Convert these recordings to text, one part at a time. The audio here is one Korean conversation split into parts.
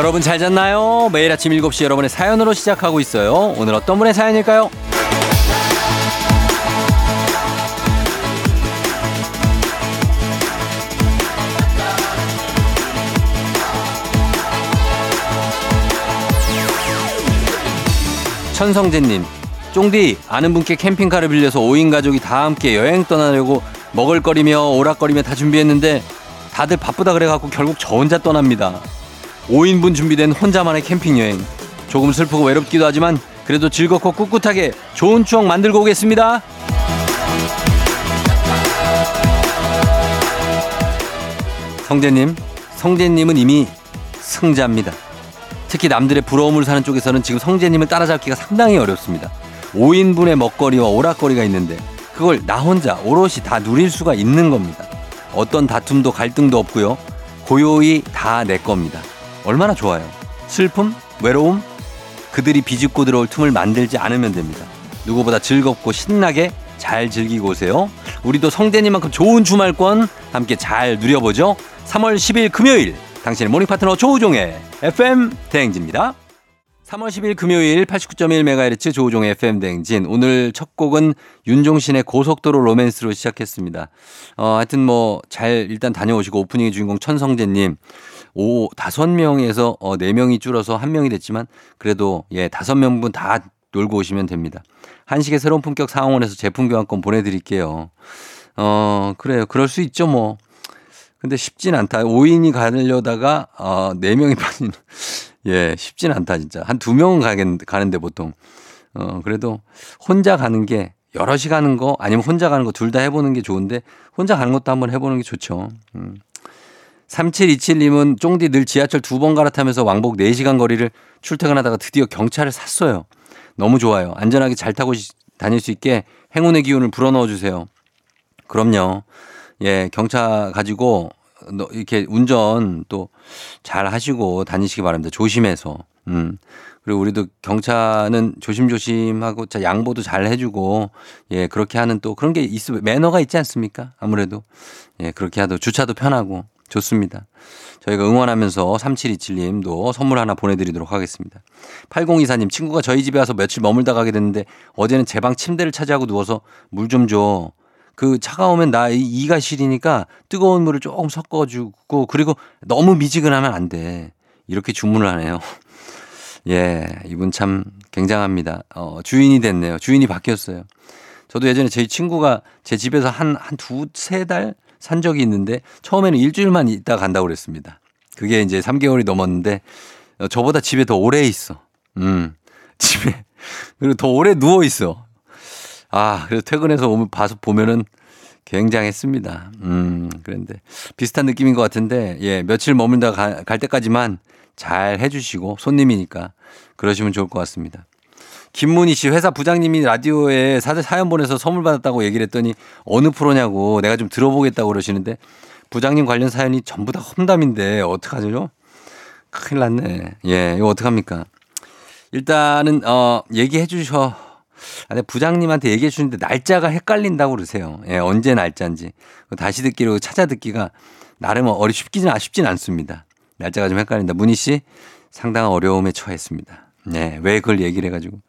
여러분 잘 잤나요? 매일 아침 7시 여러분의 사연으로 시작하고 있어요. 오늘 어떤 분의 사연일까요? 천성재님, 쫑디 아는 분께 캠핑카를 빌려서 5인 가족이 다 함께 여행 떠나려고 먹을거리며 오락거리며 다 준비했는데 다들 바쁘다 그래갖고 결국 저 혼자 떠납니다. 5인분 준비된 혼자만의 캠핑 여행. 조금 슬프고 외롭기도 하지만 그래도 즐겁고 꿋꿋하게 좋은 추억 만들고 오겠습니다. 성재님, 성재님은 이미 승자입니다. 특히 남들의 부러움을 사는 쪽에서는 지금 성재님을 따라잡기가 상당히 어렵습니다. 5인분의 먹거리와 오락거리가 있는데 그걸 나 혼자 오롯이 다 누릴 수가 있는 겁니다. 어떤 다툼도 갈등도 없고요. 고요히 다 내 겁니다. 얼마나 좋아요. 슬픔, 외로움, 그들이 비집고 들어올 틈을 만들지 않으면 됩니다. 누구보다 즐겁고 신나게 잘 즐기고 오세요. 우리도 성대님만큼 좋은 주말권 함께 잘 누려보죠. 3월 10일 금요일 당신의 모닝 파트너 조우종의 FM 대행진입니다. 3월 10일 금요일 89.1MHz 조우종의 FM 대행진. 오늘 첫 곡은 윤종신의 고속도로 로맨스로 시작했습니다. 어, 하여튼 뭐 잘 일단 다녀오시고 오프닝의 주인공 천성재님. 오, 다섯 명에서 어, 네 명이 줄어서 한 명이 됐지만 그래도 예, 다섯 명분 다 놀고 오시면 됩니다. 한식의 새로운 품격 상황원에서 제품 교환권 보내드릴게요. 어, 그래요. 그럴 수 있죠, 뭐. 근데 쉽진 않다. 5인이 가려다가, 어, 4명이 빠지는. 예, 쉽진 않다, 진짜. 한두 명은 가겠, 가는데 보통. 어, 그래도 혼자 가는 게 여럿이 가는 거 아니면 혼자 가는 거 둘 다 해보는 게 좋은데 혼자 가는 것도 한번 해보는 게 좋죠. 음. 3727님은 쫑디 늘 지하철 두 번 갈아타면서 왕복 4시간 거리를 출퇴근하다가 드디어 경차를 샀어요. 너무 좋아요. 안전하게 잘 타고 다닐 수 있게 행운의 기운을 불어넣어 주세요. 그럼요. 예, 경차 가지고 이렇게 운전 또 잘 하시고 다니시기 바랍니다. 조심해서. 음. 그리고 우리도 경차는 조심조심하고 자 양보도 잘 해주고 예 그렇게 하는 또 그런 게 있으면 매너가 있지 않습니까? 아무래도 예 그렇게 하도 주차도 편하고 좋습니다. 저희가 응원하면서 3727님도 선물 하나 보내드리도록 하겠습니다. 8024님 친구가 저희 집에 와서 며칠 머물다 가게 됐는데 어제는 제 방 침대를 차지하고 누워서 물 좀 줘. 그 차가우면 나 이가 시리니까 뜨거운 물을 조금 섞어주고 그리고 너무 미지근하면 안 돼. 이렇게 주문을 하네요. 예, 이분 참 굉장합니다. 어, 주인이 됐네요. 주인이 바뀌었어요. 저도 예전에 제 친구가 제 집에서 한, 한 두, 세 달 산 적이 있는데 처음에는 일주일만 있다 간다고 그랬습니다. 그게 이제 3개월이 넘었는데 어, 저보다 집에 더 오래 있어. 음, 집에. 그리고 더 오래 누워 있어. 아, 그래서 퇴근해서 오면 봐서 보면은 굉장했습니다. 음, 그런데 비슷한 느낌인 것 같은데, 예, 며칠 머물다 가, 갈 때까지만 잘 해주시고, 손님이니까 그러시면 좋을 것 같습니다. 김문희 씨 회사 부장님이 라디오에 사연 보내서 선물 받았다고 얘기를 했더니 어느 프로냐고 내가 좀 들어보겠다고 그러시는데 부장님 관련 사연이 전부 다 험담인데 어떡하죠? 큰일 났네. 예, 이거 어떡합니까? 일단은, 어, 얘기해 주셔. 아, 부장님한테 얘기해 주는데 날짜가 헷갈린다고 그러세요. 예, 언제 날짜인지. 다시 듣기로 찾아 듣기가 나름 어리 쉽기는 쉽진 않습니다. 날짜가 좀 헷갈린다. 문희 씨 상당한 어려움에 처했습니다. 네, 왜 그걸 얘기를 해가지고.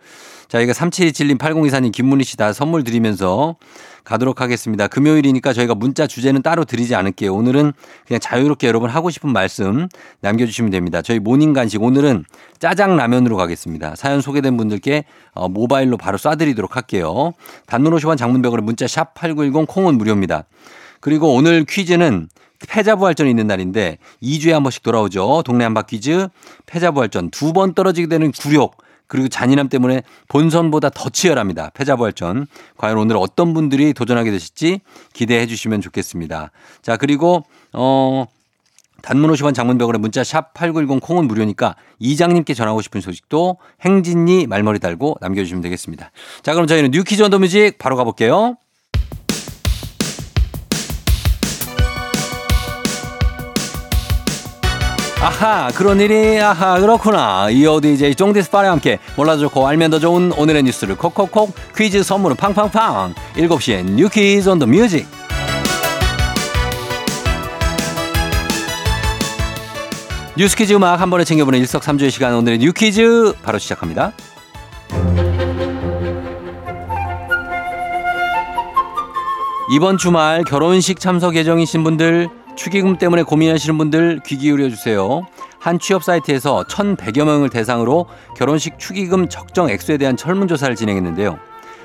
자, 이거 3727님, 8024님, 김문희 씨 다 선물 드리면서 가도록 하겠습니다. 금요일이니까 저희가 문자 주제는 따로 드리지 않을게요. 오늘은 그냥 자유롭게 여러분 하고 싶은 말씀 남겨주시면 됩니다. 저희 모닝 간식 오늘은 짜장라면으로 가겠습니다. 사연 소개된 분들께 어, 모바일로 바로 쏴드리도록 할게요. 단문 50원 장문벽으로 문자 샵 8910 콩은 무료입니다. 그리고 오늘 퀴즈는 패자부활전이 있는 날인데 2주에 한 번씩 돌아오죠. 동네 한바 퀴즈 패자부활전 두 번 떨어지게 되는 굴욕 그리고 잔인함 때문에 본선보다 더 치열합니다. 패자부활전. 과연 오늘 어떤 분들이 도전하게 되실지 기대해 주시면 좋겠습니다. 자, 그리고 어 단문 50원 장문 100원 문자 샵 8910 콩은 무료니까 이장님께 전하고 싶은 소식도 행진이 말머리 달고 남겨주시면 되겠습니다. 자, 그럼 저희는 뉴 퀴즈 on the music 바로 가볼게요. 아하 그런 일이 아하 그렇구나. 이어 DJ 쫑디스파와 함께 몰라도 좋고 알면 더 좋은 오늘의 뉴스를 콕콕콕 퀴즈 선물은 팡팡팡. 7시엔 뉴퀴즈 on the music 뉴스 퀴즈 음악 한 번에 챙겨보는 일석삼조의 시간 오늘의 뉴 퀴즈 바로 시작합니다. 이번 주말 결혼식 참석 예정이신 분들 축의금 때문에 고민하시는 분들 귀 기울여 주세요. 한 취업 사이트에서 1,100여 명을 대상으로 결혼식 축의금 적정 액수에 대한 설문조사를 진행했는데요.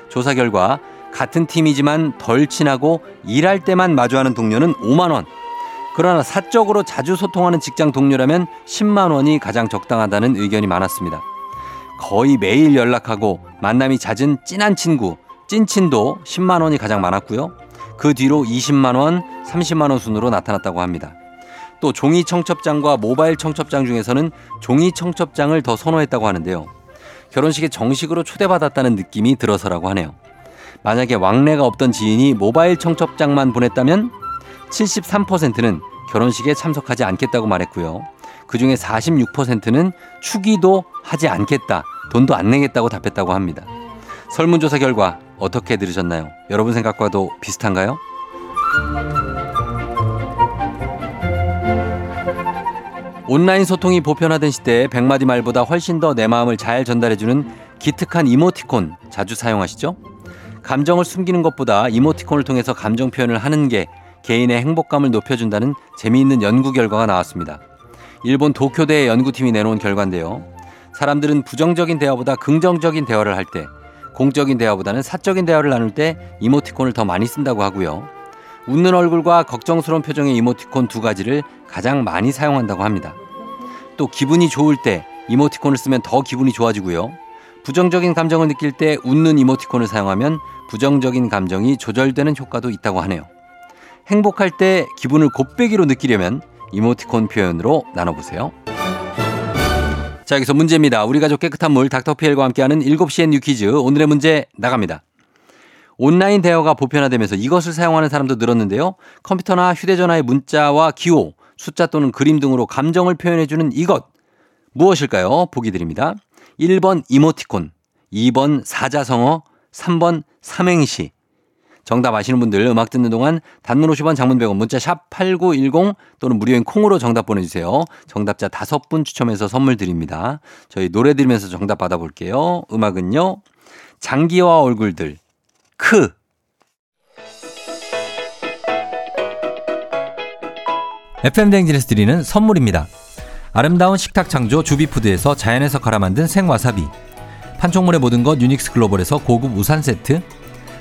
조사 결과 같은 팀이지만 덜 친하고 일할 때만 마주하는 동료는 5만 원. 그러나 사적으로 자주 소통하는 직장 동료라면 10만 원이 가장 적당하다는 의견이 많았습니다. 거의 매일 연락하고 만남이 잦은 찐한 친구, 찐친도 10만 원이 가장 많았고요. 그 뒤로 20만 원, 30만 원 순으로 나타났다고 합니다. 또 종이 청첩장과 모바일 청첩장 중에서는 종이 청첩장을 더 선호했다고 하는데요. 결혼식에 정식으로 초대받았다는 느낌이 들어서라고 하네요. 만약에 왕래가 없던 지인이 모바일 청첩장만 보냈다면 73%는 결혼식에 참석하지 않겠다고 말했고요. 그 중에 46%는 축의도 하지 않겠다, 돈도 안 내겠다고 답했다고 합니다. 설문조사 결과 어떻게 들으셨나요? 여러분 생각과도 비슷한가요? 온라인 소통이 보편화된 시대에 백마디 말보다 훨씬 더 내 마음을 잘 전달해주는 기특한 이모티콘 자주 사용하시죠? 감정을 숨기는 것보다 이모티콘을 통해서 감정 표현을 하는 게 개인의 행복감을 높여준다는 재미있는 연구 결과가 나왔습니다. 일본 도쿄대 연구팀이 내놓은 결과인데요. 사람들은 부정적인 대화보다 긍정적인 대화를 할 때, 공적인 대화보다는 사적인 대화를 나눌 때 이모티콘을 더 많이 쓴다고 하고요. 웃는 얼굴과 걱정스러운 표정의 이모티콘 두 가지를 가장 많이 사용한다고 합니다. 또 기분이 좋을 때 이모티콘을 쓰면 더 기분이 좋아지고요. 부정적인 감정을 느낄 때 웃는 이모티콘을 사용하면 부정적인 감정이 조절되는 효과도 있다고 하네요. 행복할 때 기분을 곱빼기로 느끼려면 이모티콘 표현으로 나눠보세요. 자, 여기서 문제입니다. 우리 가족 깨끗한 물 닥터피엘과 함께하는 7시엔 뉴 퀴즈. 오늘의 문제 나갑니다. 온라인 대화가 보편화되면서 이것을 사용하는 사람도 늘었는데요. 컴퓨터나 휴대전화의 문자와 기호, 숫자 또는 그림 등으로 감정을 표현해주는 이것. 무엇일까요? 보기 드립니다. 1번 이모티콘, 2번 사자성어, 3번 삼행시. 정답 아시는 분들 음악 듣는 동안 단문 50원 장문 100원 문자 샵 8910 또는 무료인 콩으로 정답 보내주세요. 정답자 5분 추첨해서 선물 드립니다. 저희 노래 들으면서 정답 받아볼게요. 음악은요. 장기와 얼굴들 크 FM 대행진에서 드리는 선물입니다. 아름다운 식탁 창조 주비푸드에서 자연에서 갈아 만든 생와사비 판촉물의 모든 것 유닉스 글로벌에서 고급 우산 세트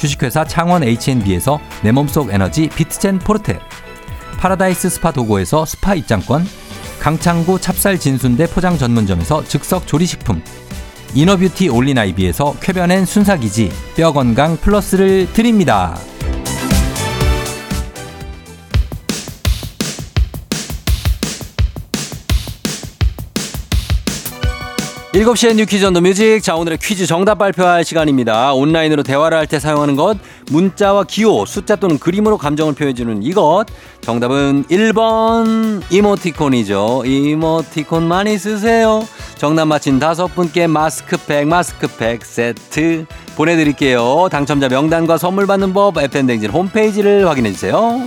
주식회사 창원 H&B에서 내 몸속 에너지 비트젠 포르테 파라다이스 스파 도고에서 스파 입장권 강창구 찹쌀 진순대 포장 전문점에서 즉석 조리식품 inner beauty 올린아이비에서 쾌변엔 순삭이지 뼈건강 플러스를 드립니다. 7시에 You Quiz on the Music. 자, 오늘의 퀴즈 정답 발표할 시간입니다. 온라인으로 대화를 할 때 사용하는 것, 문자와 기호, 숫자 또는 그림으로 감정을 표현해주는 이것. 정답은 1번 이모티콘이죠. 이모티콘 많이 쓰세요. 정답 맞힌 다섯 분께 마스크팩, 마스크팩 세트 보내드릴게요. 당첨자 명단과 선물 받는 법, FM대행진 홈페이지를 확인해주세요.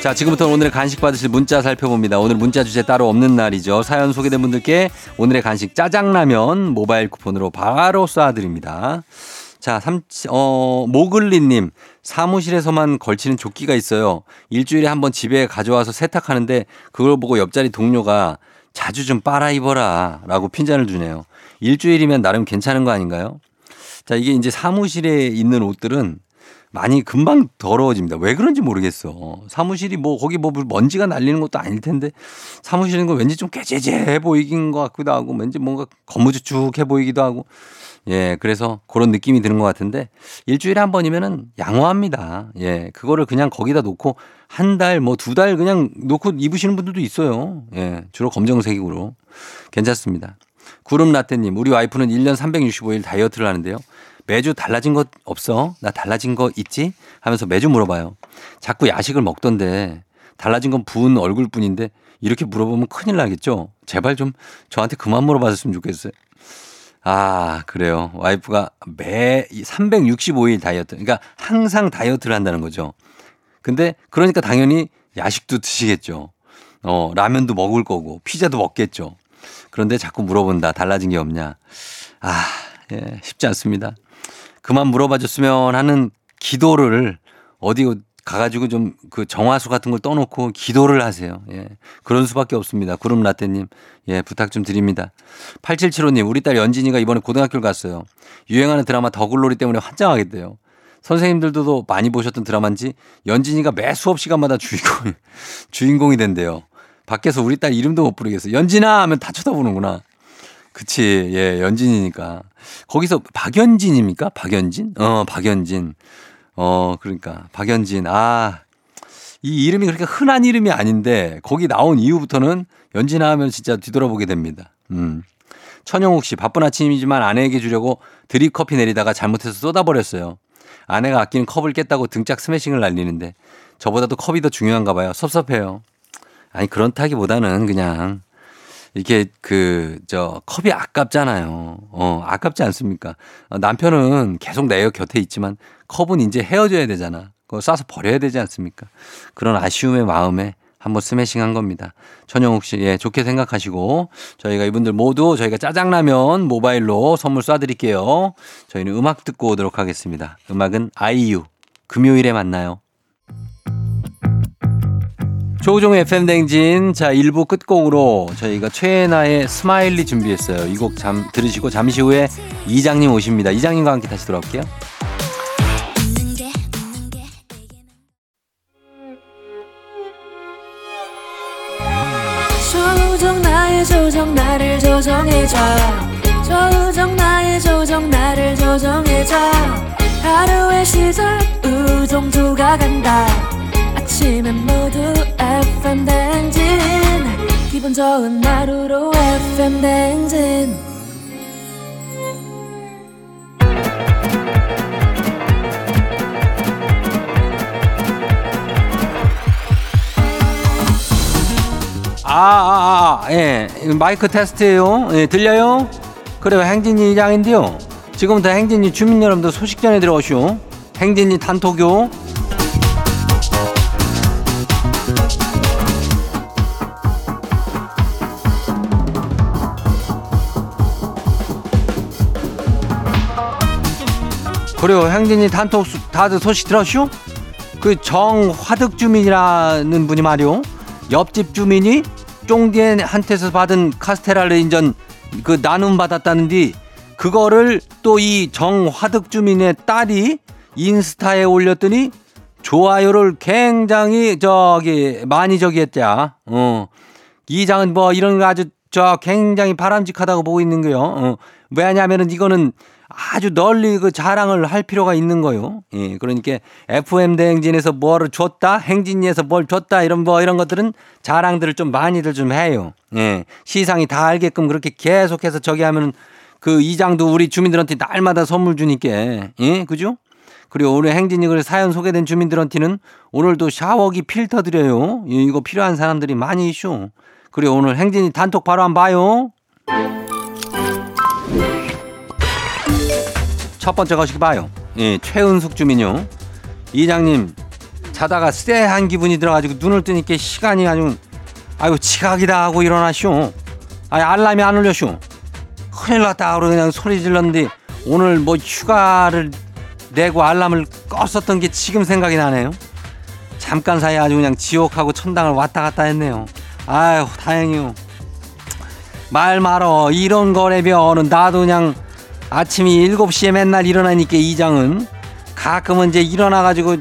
자, 지금부터 오늘의 간식 받으실 문자 살펴봅니다. 오늘 문자 주제 따로 없는 날이죠. 사연 소개된 분들께 오늘의 간식 짜장라면 모바일 쿠폰으로 바로 쏴드립니다. 자, 삼, 어, 모글리님, 사무실에서만 걸치는 조끼가 있어요. 일주일에 한 번 집에 가져와서 세탁하는데 그걸 보고 옆자리 동료가 자주 좀 빨아 입어라 라고 핀잔을 주네요. 일주일이면 나름 괜찮은 거 아닌가요? 자, 이게 이제 사무실에 있는 옷들은 많이 금방 더러워집니다. 왜 그런지 모르겠어. 사무실이 뭐 거기 뭐 먼지가 날리는 것도 아닐 텐데 사무실인 거 왠지 좀 깨재재해 보이긴 것 같기도 하고 왠지 뭔가 거무주축해 보이기도 하고 예, 그래서 그런 느낌이 드는 것 같은데 일주일에 한 번이면은 양호합니다. 예, 그거를 그냥 거기다 놓고 한 달, 뭐 두 달 그냥 놓고 입으시는 분들도 있어요. 예, 주로 검정색으로. 괜찮습니다. 구름 라떼님, 우리 와이프는 1년 365일 다이어트를 하는데요. 매주 달라진 것 없어? 나 달라진 거 있지? 하면서 매주 물어봐요. 자꾸 야식을 먹던데 달라진 건 부은 얼굴뿐인데 이렇게 물어보면 큰일 나겠죠? 제발 좀 저한테 그만 물어봤으면 좋겠어요. 아, 그래요. 와이프가 매 365일 다이어트. 그러니까 항상 다이어트를 한다는 거죠. 근데 그러니까 당연히 야식도 드시겠죠. 어, 라면도 먹을 거고 피자도 먹겠죠. 그런데 자꾸 물어본다. 달라진 게 없냐. 아, 예, 쉽지 않습니다. 그만 물어봐 줬으면 하는 기도를 어디 가가지고 좀 그 정화수 같은 걸 떠놓고 기도를 하세요. 예. 그런 수밖에 없습니다. 구름 라떼님. 예, 부탁 좀 드립니다. 8775님, 우리 딸 연진이가 이번에 고등학교를 갔어요. 유행하는 드라마 더글로리 때문에 환장하겠대요. 선생님들도 많이 보셨던 드라마인지 연진이가 매 수업 시간마다 주인공, 주인공이 된대요. 밖에서 우리 딸 이름도 못 부르겠어. 연진아! 하면 다 쳐다보는구나. 그치. 예, 연진이니까. 거기서 박연진입니까? 박연진? 어, 박연진. 어, 그러니까. 박연진. 아, 이 이름이 그렇게 흔한 이름이 아닌데 거기 나온 이후부터는 연진아 하면 진짜 뒤돌아보게 됩니다. 음. 천영욱 씨, 바쁜 아침이지만 아내에게 주려고 드립 커피 내리다가 잘못해서 쏟아버렸어요. 아내가 아끼는 컵을 깼다고 등짝 스매싱을 날리는데 저보다도 컵이 더 중요한가 봐요. 섭섭해요. 아니, 그렇다기보다는 그냥 이게 그, 저, 컵이 아깝잖아요. 어, 아깝지 않습니까? 어, 남편은 계속 내 곁에 있지만 컵은 이제 헤어져야 되잖아. 그거 싸서 버려야 되지 않습니까? 그런 아쉬움의 마음에 한번 스매싱 한 겁니다. 천영욱 씨, 예, 좋게 생각하시고 저희가 이분들 모두 저희가 짜장라면 모바일로 선물 쏴드릴게요. 저희는 음악 듣고 오도록 하겠습니다. 음악은 아이유. 금요일에 만나요. 조우종의 FM대행진. 자, 1부 끝곡으로 저희가 최예나의 Smiley 준비했어요. 이곡 잠, 들으시고 잠시 후에 이장님 오십니다. 이장님과 함께 다시 돌아올게요. 조정 나의 조정 나를 조정해줘 조정 나의 조정 나를 조정해줘 하루의 시절 우정조가 간다 아침엔 모두 FM 댕진 기분 좋은 하루로 FM 댕진 아, 아, 아, 예. 마이크 테스트예요. 예, 들려요? 그래요. 행진이 이장인데요. 지금부터 행진이 주민 여러분들 소식 전해 들어오시오. 행진이 단톡요. 그래요. 행진이 단톡 다들 소식 들었슈? 그 정화득 주민이라는 분이 말이오. 옆집 주민이 쫑디한테서 받은 카스테라를 인전 그 나눔 받았다는데 그거를 또 이 정화득 주민의 딸이 인스타에 올렸더니 좋아요를 굉장히 저기 많이 저기 했자. 어. 이 장은 뭐 이런 거 아주 저 굉장히 바람직하다고 보고 있는 거요. 어. 왜냐면은 이거는 아주 널리 그 자랑을 할 필요가 있는 거요. 예, 그러니까 FM 대행진에서 뭐를 줬다, 행진이에서 뭘 줬다 이런 뭐 이런 것들은 자랑들을 좀 많이들 좀 해요. 예, 시상이 다 알게끔 그렇게 계속해서 저기 하면은 그 이장도 우리 주민들한테 날마다 선물 주니까, 예, 그죠? 그리고 오늘 행진이 글 사연 소개된 주민들한테는 오늘도 샤워기 필터 드려요. 예, 이거 필요한 사람들이 많이 있쇼. 그리고 오늘 행진이 단톡 바로 한번 봐요. 첫 번째 거시기 봐요. 예, 최은숙 주민요. 이장님, 자다가 쎄한 기분이 들어가지고 눈을 뜨니까 시간이 아주, 아유, 지각이다 하고 일어나쇼. 아니, 알람이 안 울려쇼. 큰일 났다 하고 그냥 소리 질렀는데 오늘 뭐 휴가를 내고 알람을 껐었던 게 지금 생각이 나네요. 잠깐 사이에 아주 그냥 지옥하고 천당을 왔다 갔다 했네요. 아유, 다행이요. 말 말어. 이런 거래면은 나도 그냥 아침이 7시에 맨날 일어나니까 이장은 가끔은 이제 일어나가지고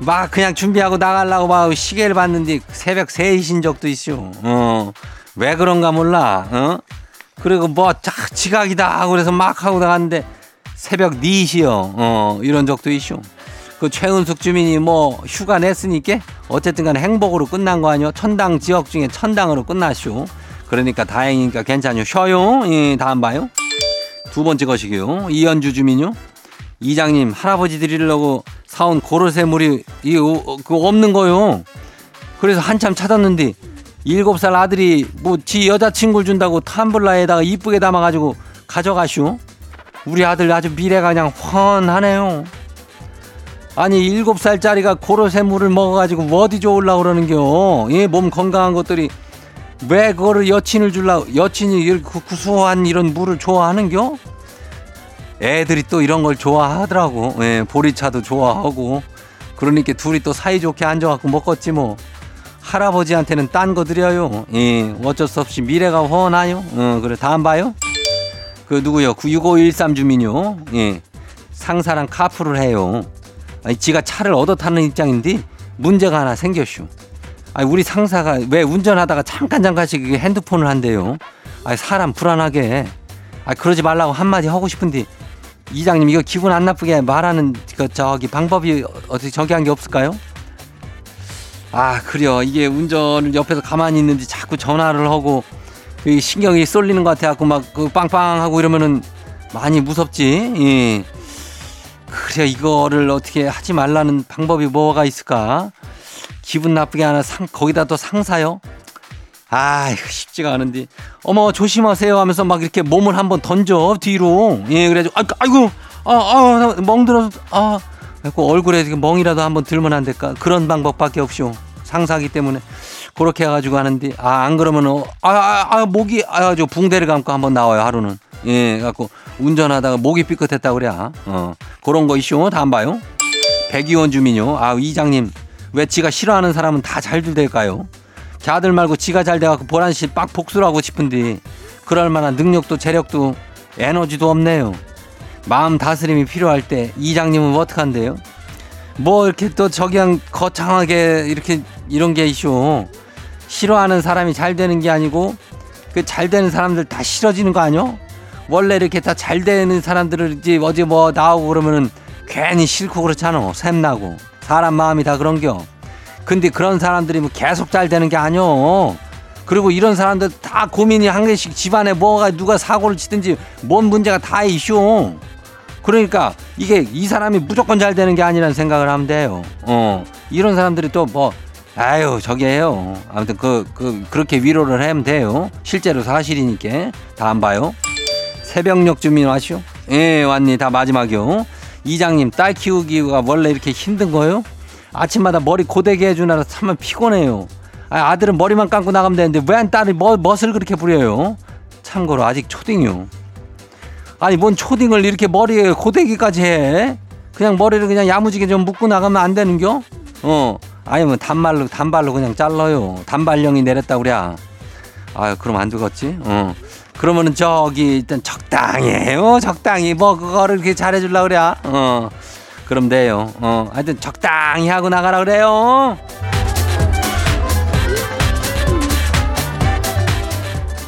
막 그냥 준비하고 나가려고 막 시계를 봤는데 새벽 3시인 적도 있어. 어. 왜 그런가 몰라. 어? 그리고 뭐 지각이다 그래서 막 하고 나갔는데 새벽 4시요. 어, 이런 적도 있어. 그 최은숙 주민이 뭐 휴가 냈으니까 어쨌든 간에 행복으로 끝난 거 아니요? 천당 지역 중에 천당으로 끝났쇼. 그러니까 다행이니까 괜찮요. 쉬어요. 예, 다음 봐요. 두 번째 것이고요. 이현주 주민요. 이장님 할아버지 드리려고 사온 고로쇠물이 이거 그 없는 거요. 그래서 한참 찾았는데 일곱 살 아들이 뭐 지 여자친구를 준다고 텀블러에다가 이쁘게 담아가지고 가져가슈. 우리 아들 아주 미래가 그냥 훤하네요. 아니 일곱 살짜리가 고로쇠물을 먹어가지고 어디 좋으려고 그러는겨. 얘몸 건강한 것들이 왜 그거를 여친을 줄라 여친이 구수한 이런 물을 좋아하는겨? 애들이 또 이런 걸 좋아하더라고. 예, 보리차도 좋아하고. 그러니까 둘이 또 사이좋게 앉아갖고 먹었지 뭐. 할아버지한테는 딴 거 드려요. 예, 어쩔 수 없이 미래가 훤하요. 어, 그래 다음 봐요. 그 누구요? 6513 주민요. 예. 상사랑 카풀을 해요. 아니, 지가 차를 얻어 타는 입장인데 문제가 하나 생겼슈. 아니, 우리 상사가 왜 운전하다가 잠깐 잠깐씩 핸드폰을 한대요. 아니, 사람 불안하게. 아, 그러지 말라고 한마디 하고 싶은데 이장님 이거 기분 안 나쁘게 말하는 그 저기 방법이 어떻게 저기 한 게 없을까요? 아, 그래요. 이게 운전을 옆에서 가만히 있는지 자꾸 전화를 하고 신경이 쏠리는 것 같아갖고 막 그 빵빵하고 이러면은 많이 무섭지. 예. 그래 이거를 어떻게 하지 말라는 방법이 뭐가 있을까? 기분 나쁘게 하나 상 거기다 또 상사요? 아, 이거 쉽지가 않은데. 어머 조심하세요 하면서 막 이렇게 몸을 한번 던져 뒤로. 예, 그래가지고 아, 아이고, 아, 아, 멍들어서 아, 그래고 얼굴에 멍이라도 한번 들면 안 될까? 그런 방법밖에 없쇼. 상사기 때문에. 그렇게 해가지고 하는데 아 안 그러면 어, 아, 아, 아 목이 아 저 붕대를 감고 한번 나와요 하루는 예 갖고 운전하다가 목이 삐끗했다 그래 어 그런 거 이슈 다음 봐요 백이원 주민요 아 이장님 왜 지가 싫어하는 사람은 다 잘들 될까요 자들 말고 지가 잘 돼갖고 보란씨 빡 복수를 하고 싶은데 그럴 만한 능력도 재력도 에너지도 없네요 마음 다스림이 필요할 때 이장님은 어떡한데요 뭐 이렇게 또 저기 한 거창하게 이렇게 이런 게 이슈 싫어하는 사람이 잘 되는 게 아니고 그 잘 되는 사람들 다 싫어지는 거 아니요? 원래 이렇게 다 잘 되는 사람들을 이제 어제 뭐 나오고 그러면은 괜히 싫고 그렇잖아. 샘나고. 사람 마음이 다 그런겨. 근데 그런 사람들이 뭐 계속 잘 되는 게 아니요. 그리고 이런 사람들 다 고민이 한 개씩 집안에 뭐가 누가 사고를 치든지 뭔 문제가 다 이슈. 그러니까 이게 이 사람이 무조건 잘 되는 게 아니라는 생각을 하면 돼요. 어. 이런 사람들이 또 뭐 아유 저게요. 아무튼 그, 그 그렇게 위로를 하면 돼요. 실제로 사실이니까 다 안 봐요. 새벽녘 주민 와시오. 예 왔니 다 마지막이요. 이장님 딸 키우기가 원래 이렇게 힘든 거요? 아침마다 머리 고데기 해주느라 참 피곤해요. 아, 아들은 머리만 감고 나가면 되는데 왜 딸이 뭐, 멋을 그렇게 부려요? 참고로 아직 초딩이요. 아니 뭔 초딩을 이렇게 머리에 고데기까지 해? 그냥 머리를 그냥 야무지게 좀 묶고 나가면 안 되는겨? 어 아니면 단발로 단발로 그냥 잘라요. 단발령이 내렸다 그래. 아 그럼 안 죽었지? 어. 그러면은 저기 일단 적당히 해요. 적당히 뭐 그거를 이렇게 잘해줄라 그래. 어. 그럼 돼요. 어. 하여튼 적당히 하고 나가라 그래요.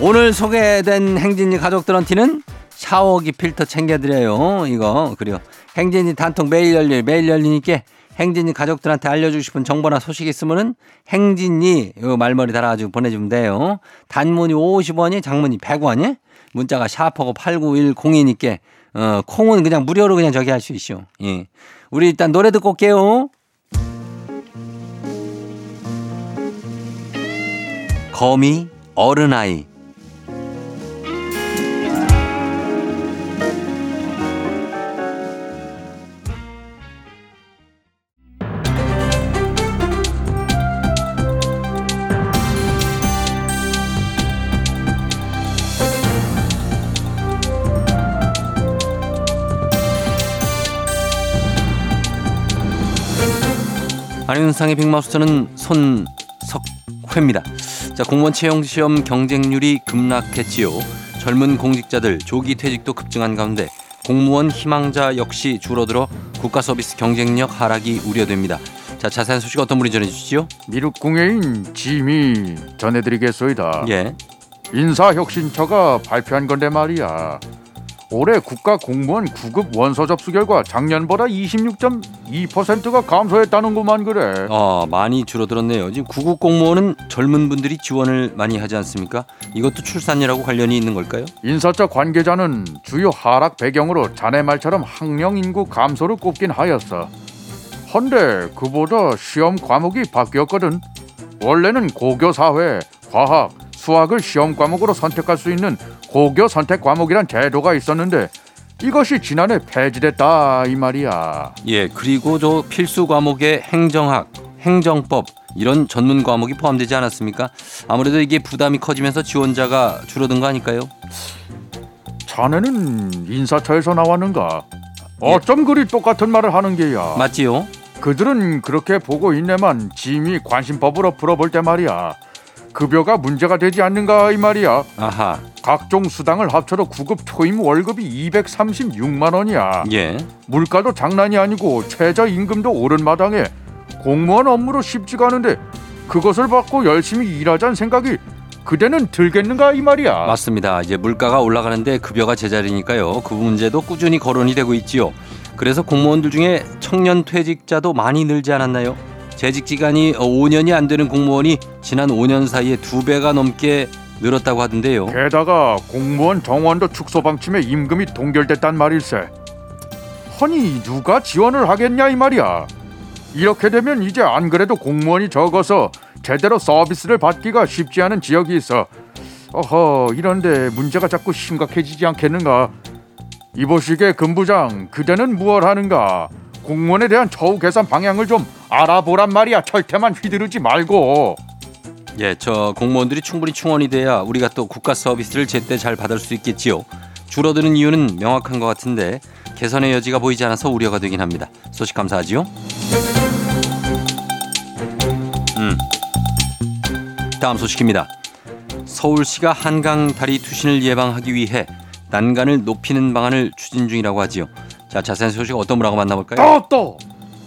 오늘 소개된 행진이 가족들한테는 샤워기 필터 챙겨드려요. 이거 그래요. 행진이 단통 매일 열릴 매일 열리니까 행진이 가족들한테 알려주고 싶은 정보나 소식 있으면은 행진이 요 말머리 달아가지고 보내주면 돼요. 단문이 50원이 장문이 100원이 문자가 샤프하고 8910이니까 어, 콩은 그냥 무료로 그냥 저기 할 수 있죠. 예. 우리 일단 노래 듣고 올게요. 거미 어른아이 안윤상의 빅마우스는 손석회입니다. 자, 공무원 채용 시험 경쟁률이 급락했지요. 젊은 공직자들 조기 퇴직도 급증한 가운데 공무원 희망자 역시 줄어들어 국가 서비스 경쟁력 하락이 우려됩니다. 자, 자세한 소식 어떤 분이 전해 주시죠? 미륵 공예인 짐이 전해드리겠소이다. 예. 인사혁신처가 발표한 건데 말이야. 올해 국가 공무원 9급 원서 접수 결과 작년보다 26.2%가 감소했다는구만 그래. 어, 많이 줄어들었네요. 지금 구급 공무원은 젊은 분들이 지원을 많이 하지 않습니까? 이것도 출산이라고 관련이 있는 걸까요? 인사처 관계자는 주요 하락 배경으로 자네 말처럼 학령 인구 감소를 꼽긴 하였어. 헌데 그보다 시험 과목이 바뀌었거든. 원래는 고교 사회, 과학, 수학을 시험 과목으로 선택할 수 있는 고교 선택 과목이란 제도가 있었는데 이것이 지난해 폐지됐다 이 말이야. 예, 그리고 저 필수 과목에 행정학, 행정법 이런 전문 과목이 포함되지 않았습니까? 아무래도 이게 부담이 커지면서 지원자가 줄어든 거 아닐까요? 자네는 인사처에서 나왔는가? 어쩜 그리 똑같은 말을 하는 게야? 맞지요? 그들은 그렇게 보고 있네만 짐이 관심법으로 풀어볼 때 말이야. 급여가 문제가 되지 않는가 이 말이야. 아하, 각종 수당을 합쳐도 구급 초임 월급이 236만 원이야. 예. 물가도 장난이 아니고 최저 임금도 오른 마당에 공무원 업무로 쉽지가 않은데 그것을 받고 열심히 일하자는 생각이 그대는 들겠는가 이 말이야. 맞습니다. 이제 물가가 올라가는데 급여가 제자리니까요. 그 문제도 꾸준히 거론이 되고 있지요. 그래서 공무원들 중에 청년 퇴직자도 많이 늘지 않았나요? 재직 기간이 5년이 안 되는 공무원이 지난 5년 사이에 두 배가 넘게 늘었다고 하던데요. 게다가 공무원 정원도 축소 방침에 임금이 동결됐단 말일세. 허니 누가 지원을 하겠냐 이 말이야. 이렇게 되면 이제 안 그래도 공무원이 적어서 제대로 서비스를 받기가 쉽지 않은 지역이 있어. 어허 이런데 문제가 자꾸 심각해지지 않겠는가? 이보시게 금부장 그대는 무얼 하는가? 공무원에 대한 처우 개선 방향을 좀 알아보란 말이야. 철퇴만 휘두르지 말고. 예, 저 공무원들이 충분히 충원이 돼야 우리가 또 국가 서비스를 제때 잘 받을 수 있겠지요. 줄어드는 이유는 명확한 것 같은데 개선의 여지가 보이지 않아서 우려가 되긴 합니다. 소식 감사하지요. 음. 다음 소식입니다. 서울시가 한강 다리 투신을 예방하기 위해 난간을 높이는 방안을 추진 중이라고 하지요. 자, 자세한 소식 어떤 분하고 만나볼까요? 또 또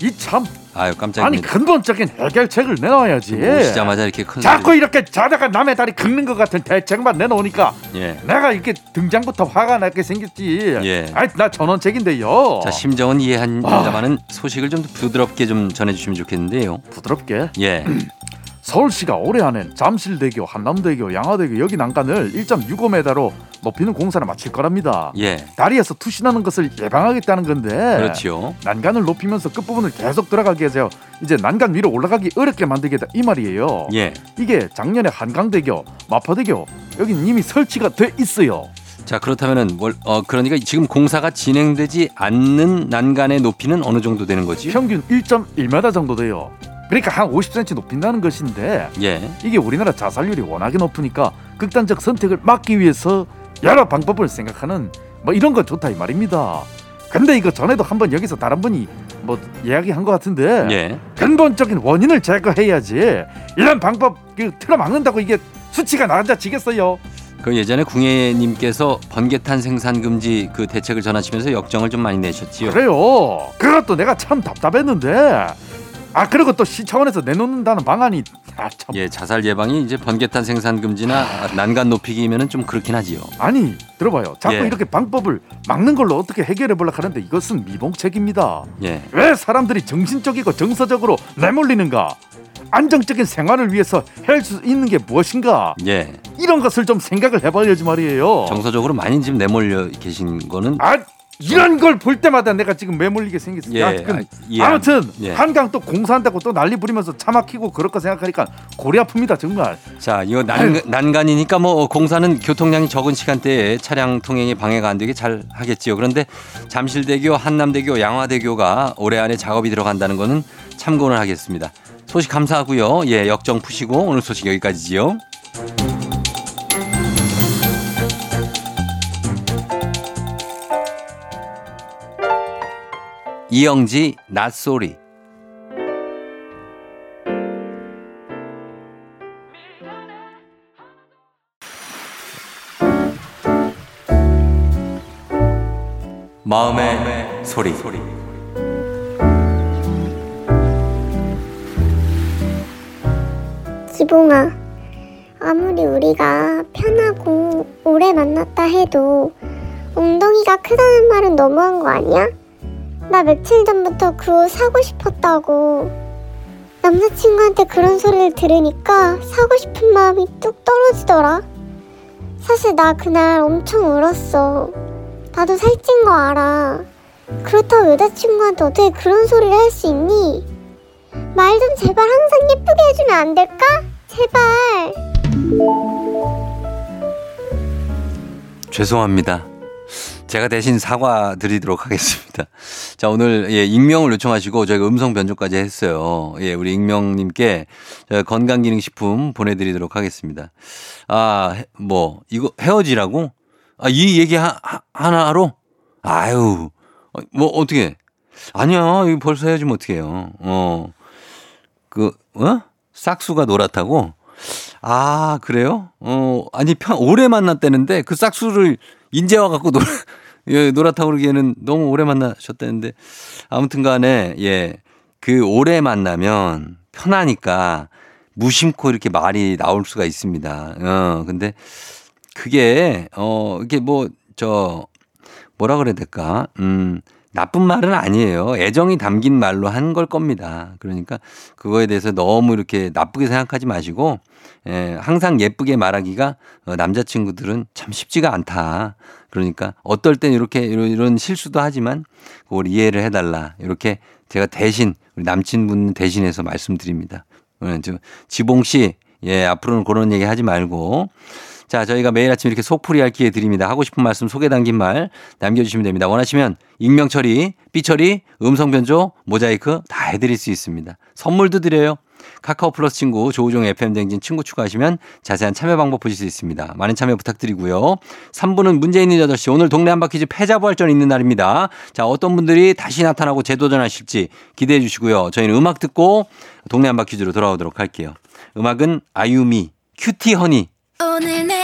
이 참 아유 아니 깜짝입니다. 근본적인 해결책을 내놔야지. 오시자마자 이렇게 큰 자꾸 이렇게 자다가 남의 다리 긁는 것 같은 대책만 내놓으니까 소리. 예. 내가 이렇게 등장부터 화가 나게 생겼지. 예. 아이 나 전원책인데요. 자 심정은 아. 이해합니다만은 소식을 좀 부드럽게 좀 전해주시면 좋겠는데요. 부드럽게 예, 서울시가 올해 안엔 잠실대교, 한남대교, 양화대교 여기 난간을 1.65m로 높이는 공사를 마칠 거랍니다. 예, 다리에서 투신하는 것을 예방하겠다는 건데. 그렇지요. 난간을 높이면서 끝부분을 계속 들어가게 해서 이제 난간 위로 올라가기 어렵게 만들겠다 이 말이에요. 예, 이게 작년에 한강대교, 마포대교 여긴 이미 설치가 돼 있어요. 자 그렇다면은 뭘, 어 그러니까 지금 공사가 진행되지 않는 난간의 높이는 어느 정도 되는 거지? 평균 1.1m 정도 돼요. 그러니까 한 50cm 높인다는 것인데 예, 이게 우리나라 자살률이 워낙에 높으니까 극단적 선택을 막기 위해서 여러 방법을 생각하는 뭐 이런 건 좋다 이 말입니다. 근데 이거 전에도 한번 여기서 다른 분이 뭐 이야기한 것 같은데 예. 근본적인 원인을 제거해야지 이런 방법 그 틀어막는다고 이게 수치가 낮아지겠어요. 그 예전에 궁예님께서 번개탄 생산 금지 그 대책을 전하시면서 역정을 좀 많이 내셨지요. 그래요. 그것도 내가 참 답답했는데 아 그리고 또 시 차원에서 내놓는다는 방안이 아 참 예, 자살 예방이 이제 번개탄 생산 금지나 난간 높이기면은 좀 그렇긴 하지요. 아니 들어봐요. 자꾸 예. 이렇게 방법을 막는 걸로 어떻게 해결해 보려고 하는데 이것은 미봉책입니다. 예, 왜 사람들이 정신적이고 정서적으로 내몰리는가? 안정적인 생활을 위해서 할 수 있는 게 무엇인가? 예. 이런 것을 좀 생각을 해봐야지 말이에요. 정서적으로 많이 지금 내몰려 계신 거는 아 이런 걸 볼 때마다 내가 지금 매몰리게 생겼어. 예, 야, 아, 예, 아무튼 예. 한강 또 공사한다고 또 난리 부리면서 차 막히고 그럴 거 생각하니까 골이 아픕니다 정말. 자, 이거 난, 난간이니까 뭐 공사는 교통량이 적은 시간대에 차량 통행이 방해가 안 되게 잘 하겠지요. 그런데 잠실대교, 한남대교, 양화대교가 올해 안에 작업이 들어간다는 거는 참고는 하겠습니다. 소식 감사하고요. 예, 역정 푸시고 오늘 소식 여기까지지요. 이영지 낯소리 마음의 소리. 지봉아, 아무리 우리가 편하고 오래 만났다 해도 엉덩이가 크다는 말은 너무한 거 아니야? 나 며칠 전부터 그 옷 사고 싶었다고. 남자친구한테 그런 소리를 들으니까 사고 싶은 마음이 뚝 떨어지더라. 사실 나 그날 엄청 울었어. 나도 살찐 거 알아. 그렇다고 여자친구한테 어떻게 그런 소리를 할 수 있니? 말 좀 제발 항상 예쁘게 해주면 안 될까? 제발. 죄송합니다. 제가 대신 사과 드리도록 하겠습니다. 자, 오늘 예, 익명을 요청하시고 저희가 음성 변조까지 했어요. 예, 우리 익명님께 건강기능식품 보내드리도록 하겠습니다. 아, 해- 뭐, 이거 헤어지라고? 아, 이 얘기 하, 하- 하나로? 아유, 어, 뭐, 어떻게. 아니야, 이거 벌써 헤어지면 어떡해요. 어, 그, 어? 싹수가 노랗다고? 아, 그래요? 어, 아니, 편, 오래 만났다는데 그 싹수를 인제 와 갖고 노, 예, 노랗다고 그러기에는 너무 오래 만나셨다는데 아무튼 간에, 예, 그 오래 만나면 편하니까 무심코 이렇게 말이 나올 수가 있습니다. 어, 근데 그게, 어, 이게 뭐, 저, 뭐라 그래야 될까? 음, 나쁜 말은 아니에요. 애정이 담긴 말로 한 걸 겁니다. 그러니까 그거에 대해서 너무 이렇게 나쁘게 생각하지 마시고, 예, 항상 예쁘게 말하기가 어, 남자친구들은 참 쉽지가 않다. 그러니까 어떨 땐 이렇게 이런, 이런 실수도 하지만 그걸 이해를 해달라. 이렇게 제가 대신 우리 남친분 대신해서 말씀드립니다. 예, 저 지봉 씨, 예, 앞으로는 그런 얘기 하지 말고 자, 저희가 매일 아침 이렇게 속풀이 할 기회 드립니다. 하고 싶은 말씀 소개 담긴 말 남겨주시면 됩니다. 원하시면 익명 처리, 삐 처리, 음성 변조, 모자이크 다 해드릴 수 있습니다. 선물도 드려요. 카카오 플러스 친구 조우종 FM 댕진 친구 추가하시면 자세한 참여 방법 보실 수 있습니다. 많은 참여 부탁드리고요. 3부는 문제 있는 8시 오늘 동네 한바퀴즈 패자부활전 있는 날입니다. 자, 어떤 분들이 다시 나타나고 재도전하실지 기대해 주시고요. 저희는 음악 듣고 동네 한바퀴즈로 돌아오도록 할게요. 음악은 아유미, 큐티 허니 오늘 내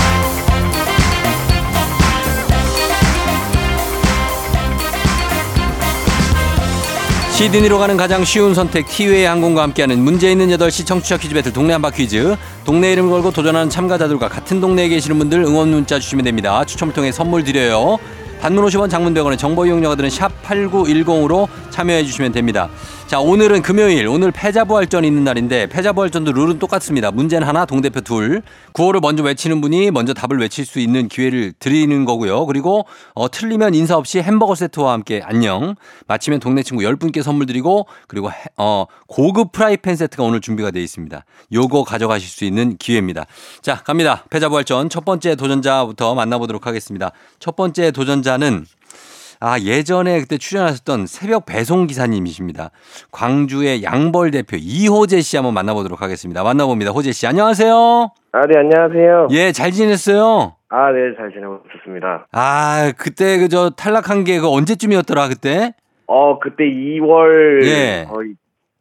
시드니로 가는 가장 쉬운 선택 티웨이 항공과 함께하는 문제 있는 8시 청취자 퀴즈 배틀 동네 한바 퀴즈. 동네 이름을 걸고 도전하는 참가자들과 같은 동네에 계시는 분들 응원 문자 주시면 됩니다. 추첨을 통해 선물 드려요. 단문 50원 장문 100원의 정보 이용료가 드는 샵 8910으로 참여해 주시면 됩니다. 자, 오늘은 금요일, 오늘 패자부활전 있는 날인데 패자부활전도 룰은 똑같습니다. 문제는 하나, 동대표 둘. 구호를 먼저 외치는 분이 먼저 답을 외칠 수 있는 기회를 드리는 거고요. 그리고 어, 틀리면 인사 없이 햄버거 세트와 함께 안녕. 마치면 동네 친구 10분께 선물 드리고 그리고 해- 어, 고급 프라이팬 세트가 오늘 준비가 되어 있습니다. 요거 가져가실 수 있는 기회입니다. 자, 갑니다. 패자부활전 첫 번째 도전자부터 만나보도록 하겠습니다. 첫 번째 도전자는 아, 예전에 그때 출연하셨던 새벽 배송 기사님이십니다. 광주의 양벌 대표 이호재 씨 한번 만나보도록 하겠습니다. 만나봅니다. 호재 씨, 안녕하세요. 아, 네, 안녕하세요. 예, 잘 지냈어요? 아, 네, 잘 지내고 있었습니다. 아, 그때 그저 탈락한 게 그 언제쯤이었더라, 그때? 어, 그때 2월 예. 거의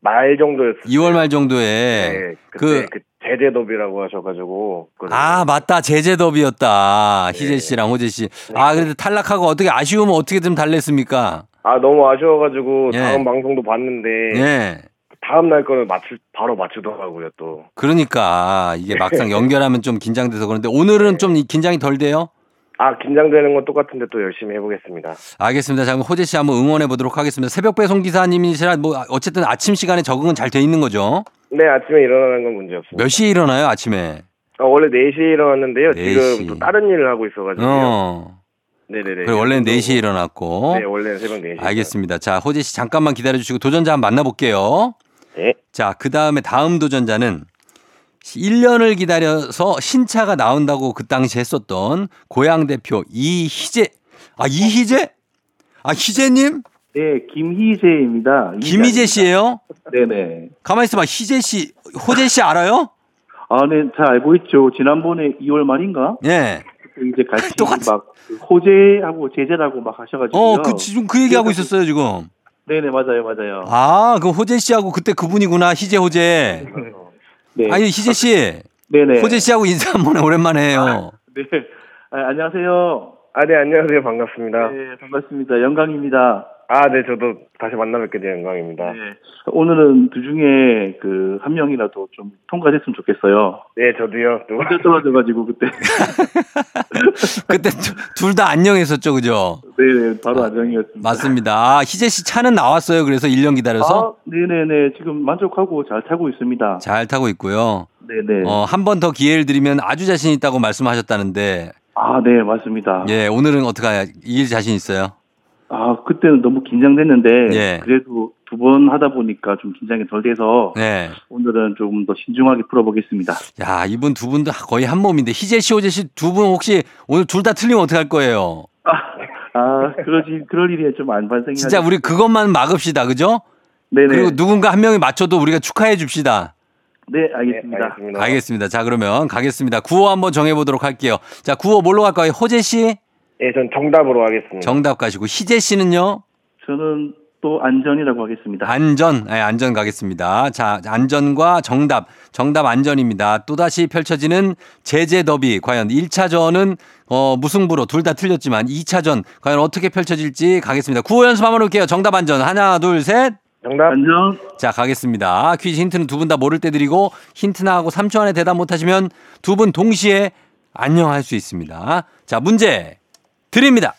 말 정도였어요. 2월 말 정도에. 네, 그때 그, 제재더비라고 하셔가지고. 그- 아, 맞다. 제재더비였다. 네. 희재 씨랑 호재 씨. 아, 그래도 탈락하고 어떻게 아쉬우면 어떻게 좀 달랬습니까? 아, 너무 아쉬워가지고 예. 다음 방송도 봤는데 예. 다음 날 거는 맞추 바로 맞추더라고요 또. 그러니까 이게 막상 연결하면 좀 긴장돼서 그런데 오늘은 좀 긴장이 덜 돼요? 아, 긴장되는 건 똑같은데 또 열심히 해보겠습니다. 알겠습니다. 자, 그럼 호재 씨 한번 응원해 보도록 하겠습니다. 새벽 배송 기사님이시라 뭐 어쨌든 아침 시간에 적응은 잘 돼 있는 거죠? 네, 아침에 일어나는 건 문제 없습니다. 몇 시에 일어나요, 아침에? 아, 원래 4시에 일어났는데요. 4시. 지금 또 다른 일을 하고 있어가지고요. 어. 네네네. 그래 원래는 4시에 일어났고. 네, 원래는 새벽 4시. 알겠습니다. 자, 호재 씨 잠깐만 기다려 주시고 도전자 한번 만나 볼게요. 네. 자, 그 다음에 다음 도전자는 1년을 기다려서 신차가 나온다고 그 당시 했었던 고향 대표 이희재. 아, 이희재? 아, 희재님? 네, 김희재입니다. 김희재 씨예요 네네. 가만히 있어봐. 희재 씨, 호재 씨 알아요? 아, 네, 잘 알고 있죠. 지난번에 2월 말인가? 예. 그 이제 같이 똑같이. 막그 호재하고 제재라고 막 하셔가지고. 어, 그 지금 그 얘기하고 있었어요, 지금. 네네, 맞아요, 맞아요. 아, 그 호재 씨하고 그때 그분이구나. 희재 호재. 네. 아니, 희재 씨. 네네. 호재 씨하고 인사 한번 해. 오랜만에 해요. 네. 아, 안녕하세요. 아, 네, 안녕하세요. 반갑습니다. 네, 반갑습니다. 영광입니다. 아, 네, 저도 다시 만나 뵙게 된 영광입니다. 네. 오늘은 두 중에 그 한 명이라도 좀 통과됐으면 좋겠어요. 네, 저도요. 또 혼자 떨어져가지고 그때. 그때 둘 다 안녕했었죠, 그죠? 네네, 바로 안정이었습니다. 맞습니다. 아, 희재 씨 차는 나왔어요. 그래서 1년 기다려서 아, 네네네. 지금 만족하고 잘 타고 있습니다. 잘 타고 있고요. 네네. 어, 한 번 더 기회를 드리면 아주 자신 있다고 말씀하셨다는데, 아, 네, 맞습니다. 예, 오늘은 어떡하냐. 이길 자신 있어요? 아, 그때는 너무 긴장됐는데, 예. 그래도 두 번 하다 보니까 좀 긴장이 덜 돼서, 네. 오늘은 조금 더 신중하게 풀어보겠습니다. 야, 이분 두분다 거의 한 몸인데, 희재 씨, 호재 씨 두 분 혹시 오늘 둘 다 틀리면 어떡할 거예요? 아, 아 그러지, 그럴 일이 좀 안 발생이 진짜 우리 그것만 막읍시다. 그죠? 네네. 그리고 누군가 한 명이 맞춰도 우리가 축하해 줍시다. 네, 네, 알겠습니다. 알겠습니다. 알겠습니다. 자, 그러면 가겠습니다. 구호 한번 정해보도록 할게요. 자, 구호 뭘로 갈까요? 호재 씨? 예, 전 정답으로 하겠습니다. 정답 가시고, 희재 씨는요? 저는 또 안전이라고 하겠습니다. 안전, 네, 안전 가겠습니다. 자, 안전과 정답, 정답 안전입니다. 또다시 펼쳐지는 제재 더비. 과연 1차전은 어, 무승부로 둘 다 틀렸지만 2차전 과연 어떻게 펼쳐질지 가겠습니다. 구호 연습 한번 해볼게요. 정답 안전. 하나, 둘, 셋. 정답? 안전. 자, 가겠습니다. 퀴즈 힌트는 두 분 다 모를 때 드리고 힌트 나 하고 3초 안에 대답 못 하시면 두 분 동시에 안녕할 수 있습니다. 자, 문제 드립니다.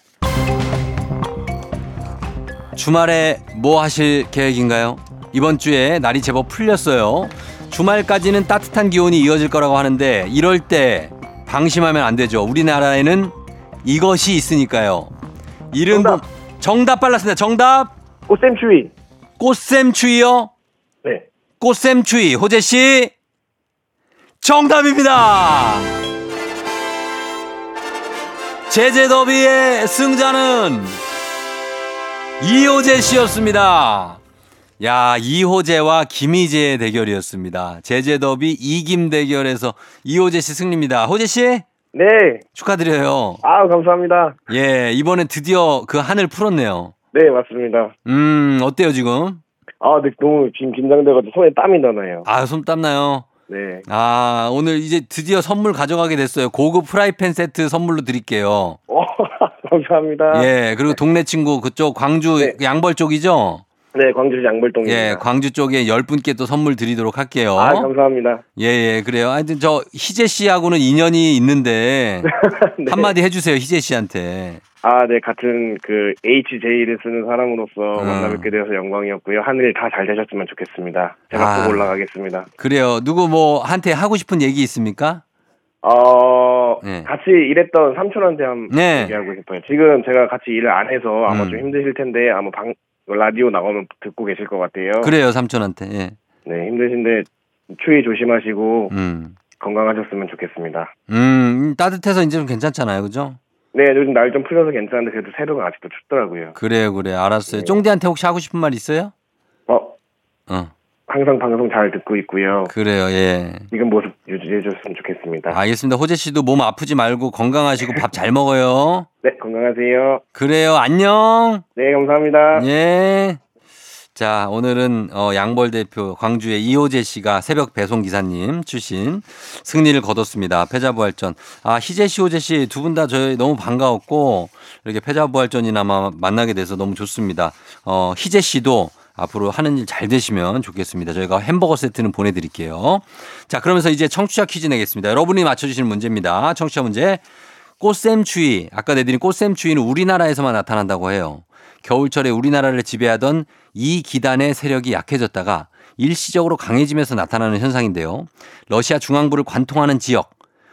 주말에 뭐 하실 계획인가요? 이번 주에 날이 제법 풀렸어요. 주말까지는 따뜻한 기온이 이어질 거라고 하는데 이럴 때 방심하면 안 되죠. 우리나라에는 이것이 있으니까요. 이름 정답. 정답 빨랐습니다. 정답 꽃샘추위. 꽃샘추위요. 네. 꽃샘추위 호재 씨 정답입니다. 제재 더비의 승자는 이호재 씨였습니다. 야, 이호재와 김희재의 대결이었습니다. 제재 더비 이김 대결에서 이호재 씨 승리입니다. 호재 씨 네. 축하드려요. 아, 감사합니다. 예, 이번엔 드디어 그 한을 풀었네요. 네, 맞습니다. 음, 어때요, 지금? 아, 네, 너무 지금 긴장돼가지고 손에 땀이 나나요. 아, 손 땀나요? 네. 아, 오늘 이제 드디어 선물 가져가게 됐어요. 고급 프라이팬 세트 선물로 드릴게요. 어, 감사합니다. 예, 그리고 동네 친구 그쪽 광주 네. 양벌 쪽이죠? 네, 광주시 양벌동입니다. 예, 광주 쪽에 열 분께 또 선물 드리도록 할게요. 아, 감사합니다. 예, 예, 그래요. 하여튼 저 희재 씨하고는 인연이 있는데 네. 한마디 해주세요, 희재 씨한테. 아, 네, 같은 그 HJ를 쓰는 사람으로서 음. 만나 뵙게 되어서 영광이었고요. 하늘 다잘 되셨으면 좋겠습니다. 제가 아. 꼭 올라가겠습니다. 그래요. 누구 뭐 한테 하고 싶은 얘기 있습니까? 어, 네. 같이 일했던 삼촌한테 한 네. 얘기하고 싶어요. 지금 제가 같이 일을 안 해서 아마 음. 좀 힘드실 텐데 아마 방 라디오 나오면 듣고 계실 것 같아요. 그래요, 삼촌한테. 예. 네, 힘드신데 추위 조심하시고 음. 건강하셨으면 좋겠습니다. 음, 따뜻해서 이제 좀 괜찮잖아요, 그죠? 네, 요즘 날 좀 풀려서 괜찮은데 그래도 새벽은 아직도 춥더라고요. 그래요, 그래. 알았어요. 네. 쫑디한테 혹시 하고 싶은 말 있어요? 어, 어, 항상 방송 잘 듣고 있고요. 그래요, 예. 지금 모습 유지해 줬으면 좋겠습니다. 알겠습니다. 호재 씨도 몸 아프지 말고 건강하시고 밥 잘 먹어요. 네, 건강하세요. 그래요, 안녕. 네, 감사합니다. 예. 자, 오늘은 어, 양벌 대표 광주의 이호재 씨가 새벽 배송 기사님 출신 승리를 거뒀습니다. 패자부활전. 아, 희재 씨, 호재 씨 두 분 다 저희 너무 반가웠고 이렇게 패자부활전이나마 만나게 돼서 너무 좋습니다. 어, 희재 씨도 앞으로 하는 일 잘 되시면 좋겠습니다. 저희가 햄버거 세트는 보내드릴게요. 자, 그러면서 이제 청취자 퀴즈 내겠습니다. 여러분이 맞춰주시는 문제입니다. 청취자 문제. 꽃샘추위. 아까 내드린 꽃샘추위는 우리나라에서만 나타난다고 해요. 겨울철에 우리나라를 지배하던 이 기단의 세력이 약해졌다가 일시적으로 강해지면서 나타나는 현상인데요. 러시아 중앙부를 관통하는 지역,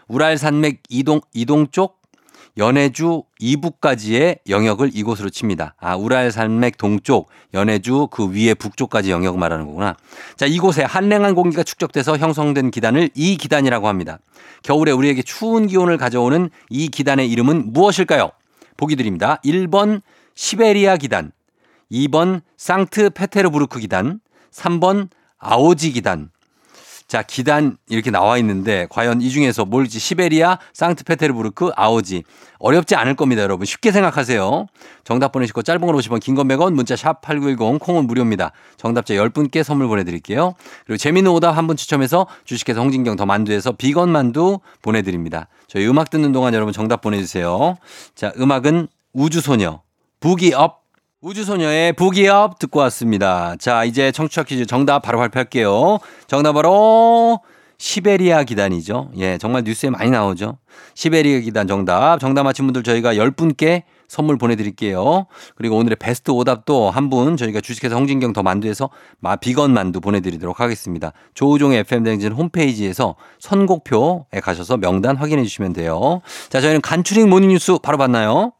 우랄 산맥 이동, 이동 쪽 연해주 이북까지의 영역을 이곳으로 칩니다. 아, 우랄 산맥 동쪽, 연해주 그 위에 북쪽까지 영역을 말하는 거구나. 자, 이곳에 한랭한 공기가 축적돼서 형성된 기단을 이 기단이라고 합니다. 겨울에 우리에게 추운 기온을 가져오는 이 기단의 이름은 무엇일까요? 보기 드립니다. 1번 시베리아 기단, 2번 상트페테르부르크 기단, 3번 아오지 기단. 자, 기단 이렇게 나와 있는데 과연 이 중에서 뭘지 시베리아, 상트페테르부르크, 아오지. 어렵지 않을 겁니다, 여러분. 쉽게 생각하세요. 정답 보내시고 짧은 걸 50원, 긴 건 100원, 문자 샵 8910, 콩은 무료입니다. 정답자 10분께 선물 보내드릴게요. 그리고 재미있는 오답 한 분 추첨해서 주식회사 홍진경 더 만두에서 비건 만두 보내드립니다. 저희 음악 듣는 동안 여러분 정답 보내주세요. 자, 음악은 우주소녀, 부기업. 우주소녀의 부기업 듣고 왔습니다. 자, 이제 청취자 퀴즈 정답 바로 발표할게요. 정답 바로 시베리아 기단이죠. 예, 정말 뉴스에 많이 나오죠. 시베리아 기단 정답. 정답 맞힌 분들 저희가 10분께 선물 보내드릴게요. 그리고 오늘의 베스트 오답도 한 분 저희가 주식회사 홍진경 더 만두에서 마 비건 만두 보내드리도록 하겠습니다. 조우종의 FM 댕진 홈페이지에서 선곡표에 가셔서 명단 확인해 주시면 돼요. 자, 저희는 간추린 모닝뉴스 바로 봤나요?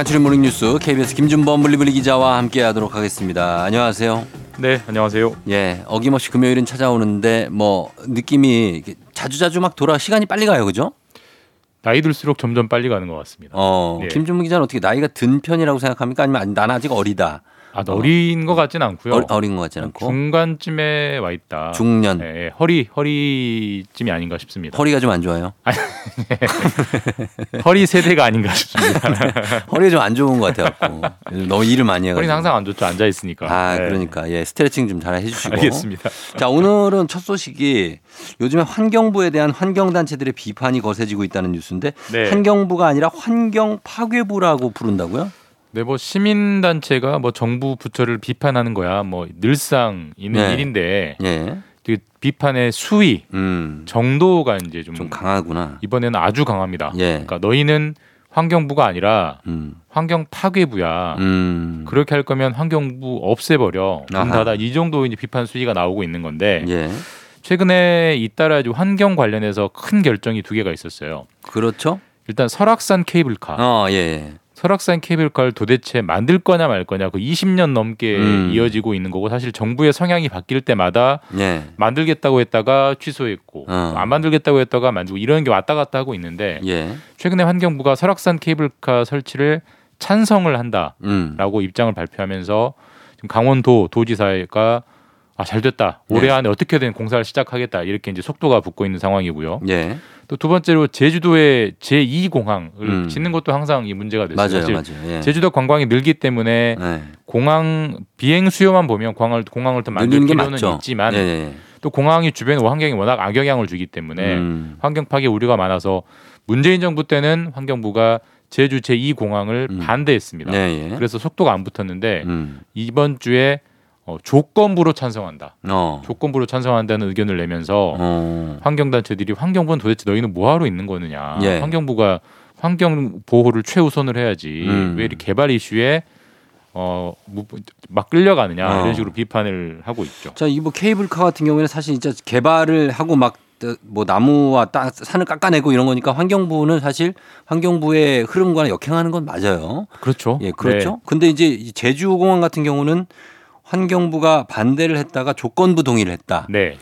간추린 모닝뉴스 KBS 김준범 블리블리 기자와 함께하도록 하겠습니다. 안녕하세요. 네, 안녕하세요. 예, 어김없이 금요일은 찾아오는데 뭐 느낌이 자주자주 막 돌아 시간이 빨리 가요, 그죠? 나이 들수록 점점 빨리 가는 것 같습니다. 어, 예. 김준범 기자는 어떻게 나이가 든 편이라고 생각합니까? 아니면 아니, 나는 아직 어리다. 아, 어린 것 같진 않고요. 어, 어린 것 같지 않고 중간쯤에 와 있다. 중년. 예, 예, 허리 허리쯤이 아닌가 싶습니다. 허리가 좀 안 좋아요. 허리 세대가 아닌가 싶습니다. 허리가 좀안 좋은 것 같아갖고 요즘 너무 일을 많이 해가지고. 허리는 항상 안 좋죠. 앉아 있으니까. 아, 예. 그러니까 예 스트레칭 좀 잘 해주시고. 알겠습니다. 자, 오늘은 첫 소식이 요즘에 환경부에 대한 환경 단체들의 비판이 거세지고 있다는 뉴스인데 네. 환경부가 아니라 환경 파괴부라고 부른다고요? 네, 뭐 시민 단체가 뭐 정부 부처를 비판하는 거야. 뭐 늘상 있는 네. 일인데 예. 그 비판의 수위, 음. 정도가 이제 좀, 좀 강하구나. 이번에는 아주 강합니다. 예. 그러니까 너희는 환경부가 아니라 음. 환경 파괴부야. 음. 그렇게 할 거면 환경부 없애버려. 닫아. 이 정도 이제 비판 수위가 나오고 있는 건데 예. 최근에 잇따라 이제 환경 관련해서 큰 결정이 두 개가 있었어요. 그렇죠? 일단 설악산 케이블카. 어, 예, 예. 설악산 케이블카를 도대체 만들 거냐 말 거냐 그 20년 넘게 음. 이어지고 있는 거고 사실 정부의 성향이 바뀔 때마다 예. 만들겠다고 했다가 취소했고 어. 안 만들겠다고 했다가 만들고 이런 게 왔다 갔다 하고 있는데 예. 최근에 환경부가 설악산 케이블카 설치를 찬성을 한다. 음. 라고 입장을 발표하면서 지금 강원도 도지사가 아, 잘 됐다. 올해 네. 안에 어떻게든 공사를 시작하겠다. 이렇게 이제 속도가 붙고 있는 상황이고요. 예. 또두 번째로 제주도의 제2공항을 음. 짓는 것도 항상 이 문제가 됐어요. 맞아요, 맞아요. 예. 제주도 관광이 늘기 때문에 예. 공항 비행 수요만 보면 공항을 공항을 더 만들 필요는 맞죠. 있지만 예, 예. 또 공항이 주변 환경에 워낙 악영향을 주기 때문에 음. 환경 파괴 우려가 많아서 문재인 정부 때는 환경부가 제주 제2공항을 음. 반대했습니다. 예, 예. 그래서 속도가 안 붙었는데 음. 이번 주에 어, 조건부로 찬성한다. 어. 조건부로 찬성한다는 의견을 내면서 어. 환경단체들이 환경부는 도대체 너희는 뭐하러 있는 거느냐. 예. 환경부가 환경 보호를 최우선을 해야지. 음. 왜 이렇게 개발 이슈에 어, 무- 막 끌려가느냐 어. 이런 식으로 비판을 하고 있죠. 자, 이 뭐 케이블카 같은 경우에는 사실 진짜 개발을 하고 막 뭐 나무와 땅 산을 깎아내고 이런 거니까 환경부는 사실 환경부의 흐름과 역행하는 건 맞아요. 그렇죠. 예, 그렇죠. 근데 이제 이 제주공항 같은 경우는 환경부가 반대를 했다가 조건부 동의를 했다. 네.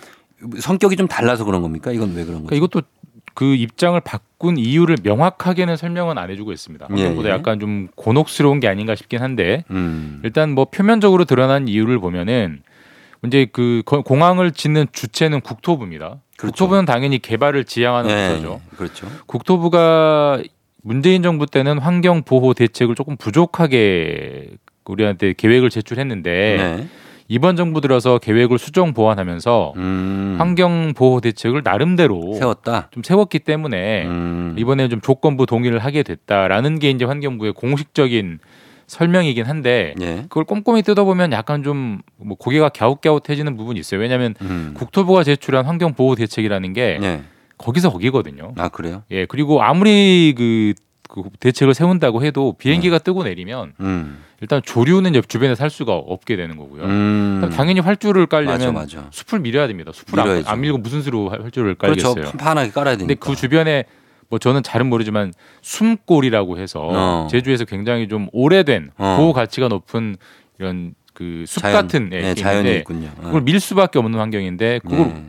성격이 좀 달라서 그런 겁니까? 이건 왜 그런 그러니까 거죠? 이것도 그 입장을 바꾼 이유를 명확하게는 설명은 안 해주고 있습니다. 예, 한국보다 예. 약간 좀 곤혹스러운 게 아닌가 싶긴 한데 음. 일단 뭐 표면적으로 드러난 이유를 보면은 이제 그 거- 공항을 짓는 주체는 국토부입니다. 그렇죠. 국토부는 당연히 개발을 지향하는 예, 부서죠. 그렇죠. 국토부가 문재인 정부 때는 환경 보호 대책을 조금 부족하게 우리한테 계획을 제출했는데 네. 이번 정부 들어서 계획을 수정 보완하면서 음. 환경 보호 대책을 나름대로 세웠다. 좀 세웠기 때문에 음. 이번에 좀 조건부 동의를 하게 됐다라는 게 이제 환경부의 공식적인 설명이긴 한데 예. 그걸 꼼꼼히 뜯어보면 약간 좀 뭐 고개가 갸웃갸웃해지는 부분이 있어요. 왜냐하면 음. 국토부가 제출한 환경 보호 대책이라는 게 예. 거기서 거기거든요. 아 그래요? 예 그리고 아무리 그, 그 대책을 세운다고 해도 네. 비행기가 뜨고 내리면 음. 일단 조류는 옆 주변에 살 수가 없게 되는 거고요. 음. 당연히 활주를 깔려면 맞아 맞아. 숲을 밀어야 됩니다. 숲을 안. 안 밀고 무슨 수로 활주를 그렇죠. 깔겠어요. 판판하게 깔아야 되니까. 근데 그 주변에 뭐 저는 잘은 모르지만 숨골이라고 해서 어. 제주에서 굉장히 좀 오래된 어. 보호 가치가 높은 이런 그숲 자연, 같은 네, 예, 게 자연이 있군요. 어. 그걸 밀 수밖에 없는 환경인데 그걸 네.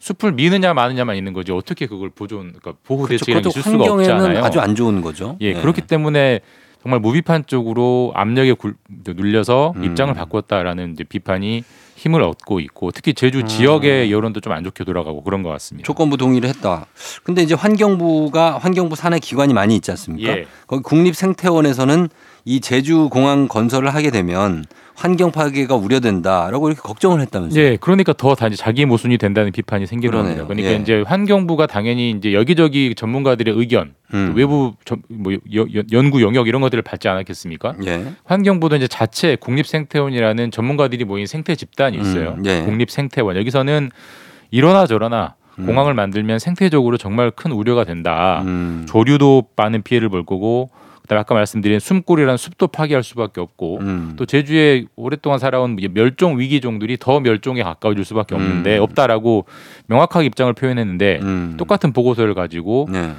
숲을 미느냐 마느냐만 있는 거지 어떻게 그걸 보존 그러니까 보호 그렇죠. 대책이 그것도 있을 수가 않아요. 아주 안 좋은 거죠. 예 네. 그렇기 때문에 정말 무비판 쪽으로 압력에 굴, 눌려서 음. 입장을 바꿨다라는 이제 비판이 힘을 얻고 있고 특히 제주 음. 지역의 여론도 좀 안 좋게 돌아가고 그런 것 같습니다. 조건부 동의를 했다. 근데 이제 환경부가 환경부 산하 기관이 많이 있지 않습니까? 예. 거기 국립생태원에서는 이 제주 공항 건설을 하게 되면 환경 파괴가 우려된다라고 이렇게 걱정을 했다면서요. 예, 그러니까 더 다 이제 자기 모순이 된다는 비판이 생기는. 겁니다. 그러니까 예. 이제 환경부가 당연히 이제 여기저기 전문가들의 의견, 음. 외부 전- 뭐 여- 여- 연구 영역 이런 것들을 받지 않았겠습니까? 예. 환경부도 이제 자체 국립생태원이라는 전문가들이 모인 생태 집단이 있어요. 음, 예. 국립생태원 여기서는 이러나 저러나 음. 공항을 만들면 생태적으로 정말 큰 우려가 된다. 음. 조류도 많은 피해를 볼 거고, 그다음에 아까 말씀드린 숨골이라는 숲도 파괴할 수밖에 없고, 음. 또 제주에 오랫동안 살아온 멸종 위기 종들이 더 멸종에 가까워질 수밖에 없는데 음. 없다라고 명확하게 입장을 표현했는데 음. 똑같은 보고서를 가지고 네.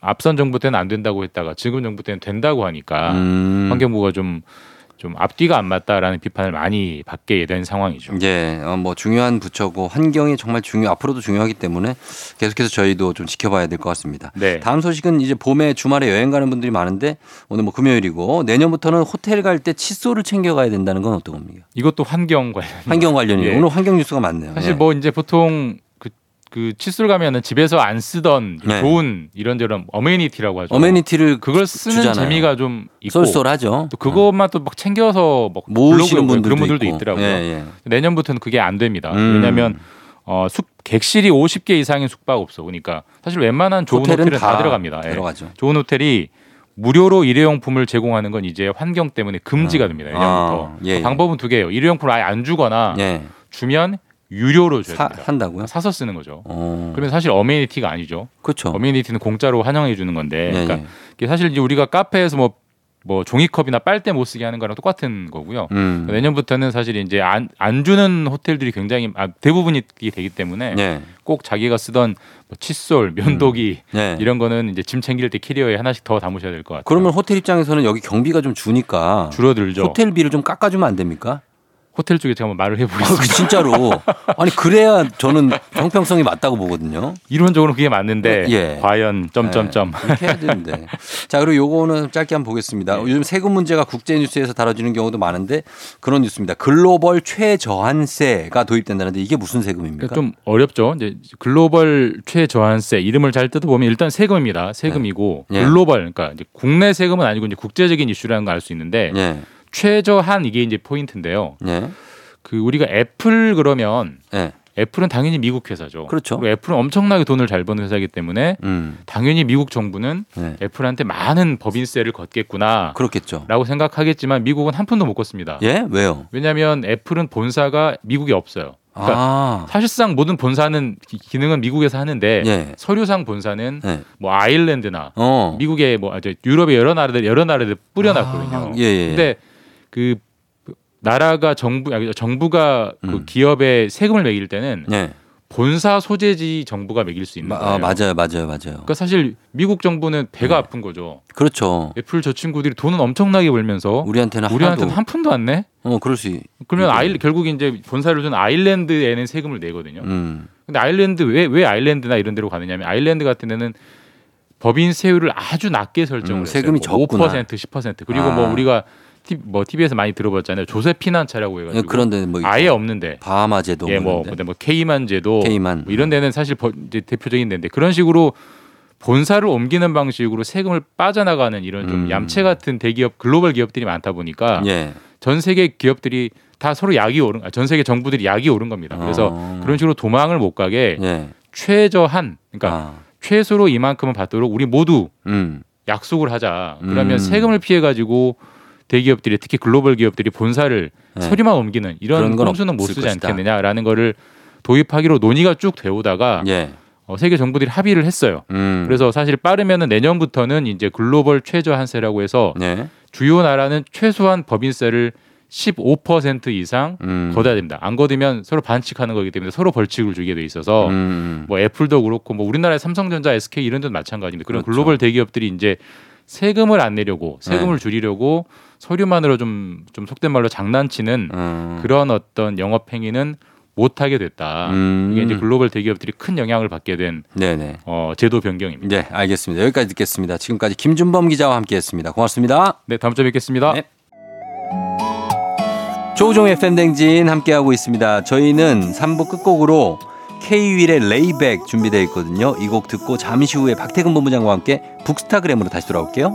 앞선 정부 때는 안 된다고 했다가 지금 정부 때는 된다고 하니까 음. 환경부가 좀 좀 앞뒤가 안 맞다라는 비판을 많이 받게 된 상황이죠. 예, 어, 뭐 중요한 부처고 환경이 정말 중요 앞으로도 중요하기 때문에 계속해서 저희도 좀 지켜봐야 될 것 같습니다. 네. 다음 소식은 이제 봄에 주말에 여행 가는 분들이 많은데 오늘 뭐 금요일이고 내년부터는 호텔 갈 때 칫솔을 챙겨가야 된다는 건 어떤 겁니까? 이것도 환경 관련. 환경 관련이에요. 예. 오늘 환경 뉴스가 많네요. 사실 예. 뭐 이제 보통 그, 그 칫솔 가면은 집에서 안 쓰던 네. 좋은 이런저런 어메니티라고 하죠. 어메니티를 그걸 쓰는 주잖아요. 재미가 좀 있고 쏠쏠하죠. 또 그것만 또 막 챙겨서 막 모으시는 블로그에 분들도, 그런 분들도 있고. 있더라고요. 예, 예. 내년부터는 그게 안 됩니다. 음. 왜냐하면 어, 숙 객실이 50개 이상인 숙박업소 그러니까 사실 웬만한 좋은 호텔은 다, 다 들어갑니다. 예. 들어가죠. 좋은 호텔이 무료로 일회용품을 제공하는 건 이제 환경 때문에 금지가 됩니다. 내년부터. 아, 예, 예. 방법은 두 개예요. 일회용품을 아예 안 주거나 예. 주면 유료로 줘야 사, 됩니다. 한다고요? 사서 쓰는 거죠. 어. 그러면 사실 어메니티가 아니죠. 그렇죠. 어메니티는 공짜로 환영해 주는 건데. 예, 그러니까 예. 이게 사실 이제 우리가 카페에서 뭐, 뭐 종이컵이나 빨대 못 쓰게 하는 거랑 똑같은 거고요. 음. 내년부터는 사실 이제 안, 안 주는 호텔들이 굉장히 아, 대부분이 되기 때문에 예. 꼭 자기가 쓰던 뭐 칫솔, 면도기 예. 이런 거는 이제 짐 챙길 때 캐리어에 하나씩 더 담으셔야 될 것 같아요. 그러면 호텔 입장에서는 여기 경비가 좀 주니까 줄어들죠. 호텔, 호텔비를 좀 깎아주면 안 됩니까? 쪽에 제가 한번 말을 아, 그 해보겠습니다. 진짜로. 아니 그래야 저는 형평성이 맞다고 보거든요. 이론적으로 그게 맞는데 예. 과연 점점점. 네, 그렇게 해야 되는데. 자 그리고 요거는 짧게 한번 보겠습니다. 네. 요즘 세금 문제가 국제 뉴스에서 다뤄지는 경우도 많은데 그런 뉴스입니다. 글로벌 최저한세가 도입된다는데 이게 무슨 세금입니까? 그러니까 좀 어렵죠. 이제 글로벌 최저한세 이름을 잘 뜯어보면 일단 세금입니다. 세금이고 예. 글로벌 그러니까 국내 세금은 아니고 이제 국제적인 이슈라는 걸 알 수 있는데 예, 최저한 이게 이제 포인트인데요. 예, 그 우리가 애플 그러면 예. 애플은 당연히 미국 회사죠. 그렇죠. 그리고 애플은 엄청나게 돈을 잘 버는 회사이기 때문에 음, 당연히 미국 정부는 네. 애플한테 많은 법인세를 걷겠구나라고 그렇겠죠. 생각하겠지만 미국은 한 푼도 못 걷습니다. 예, 왜요? 왜냐하면 애플은 본사가 미국에 없어요. 그러니까 아, 사실상 모든 본사는 기- 기능은 미국에서 하는데 예, 서류상 본사는 예. 뭐 아일랜드나 어, 미국의 뭐 이제 유럽의 여러 나라들 여러 나라들 뿌려놨거든요. 아, 예, 예. 근데 그 나라가 정부 정부가 그 음. 기업에 세금을 매길 때는 예, 본사 소재지 정부가 매길 수 있는 마- 거예요. 아, 맞아요, 맞아요, 맞아요. 그러니까 사실 미국 정부는 배가 네. 아픈 거죠. 그렇죠. 애플 저 친구들이 돈은 엄청나게 벌면서 우리한테는 우리한테는 하나도 한 푼도 안 내? 어 그럴 수. 있- 그러면 아일 결국 이제 본사를 둔 아일랜드에는 세금을 내거든요. 음. 근데 아일랜드 왜 왜 아일랜드나 이런 데로 가느냐면 아일랜드 같은 데는 법인 세율을 아주 낮게 설정을 음, 했어요. 세금이 뭐 적구나. 5% 10% 그리고 아. 뭐 우리가 티, 뭐 TV에서 많이 들어봤잖아요. 조세 피난차라고 해가지고 그런데 뭐 아예 없는데 바하마 제도 예, 뭐. 뭐 케이만 제도 케이만. 뭐 이런 데는 사실 대표적인 데인데 그런 식으로 본사를 옮기는 방식으로 세금을 빠져나가는 이런 좀 음. 얌체 같은 대기업 글로벌 기업들이 많다 보니까 예. 전 세계 기업들이 다 서로 약이 오른 아, 전 세계 정부들이 약이 오른 겁니다. 그래서 어. 그런 식으로 도망을 못 가게 예. 최저한 그러니까 아. 최소로 이만큼은 받도록 우리 모두 음. 약속을 하자. 그러면 음. 세금을 피해 가지고 대기업들이 특히 글로벌 기업들이 본사를 네. 서류만 옮기는 이런 꼼수는 못 쓰지 것이다. 않겠느냐라는 거를 도입하기로 논의가 쭉 되오다가 예. 어, 세계 정부들이 합의를 했어요. 음. 그래서 사실 빠르면은 내년부터는 이제 글로벌 최저 한세라고 해서 예. 주요 나라는 최소한 법인세를 15% 이상 음. 걷어야 됩니다. 안 걷으면 서로 반칙하는 거기 때문에 서로 벌칙을 주게 돼 있어서 음. 뭐 애플도 그렇고 뭐 우리나라의 삼성전자, SK 이런 데도 마찬가지입니다. 그런 그렇죠. 글로벌 대기업들이 이제 세금을 안 내려고 세금을 네. 줄이려고 서류만으로 좀 좀 속된 말로 장난치는 음. 그런 어떤 영업 행위는 못 하게 됐다. 음. 이게 이제 글로벌 대기업들이 큰 영향을 받게 된 네네. 어, 제도 변경입니다. 네, 알겠습니다. 여기까지 듣겠습니다. 지금까지 김준범 기자와 함께했습니다. 고맙습니다. 네, 다음 주에 뵙겠습니다. 네. 조우종의 FM대행진 함께하고 있습니다. 저희는 3부 끝곡으로 K-윌의 Lay Back 준비되어 있거든요. 이 곡 듣고 잠시 후에 박태근 본부장과 함께 북스타그램으로 다시 돌아올게요.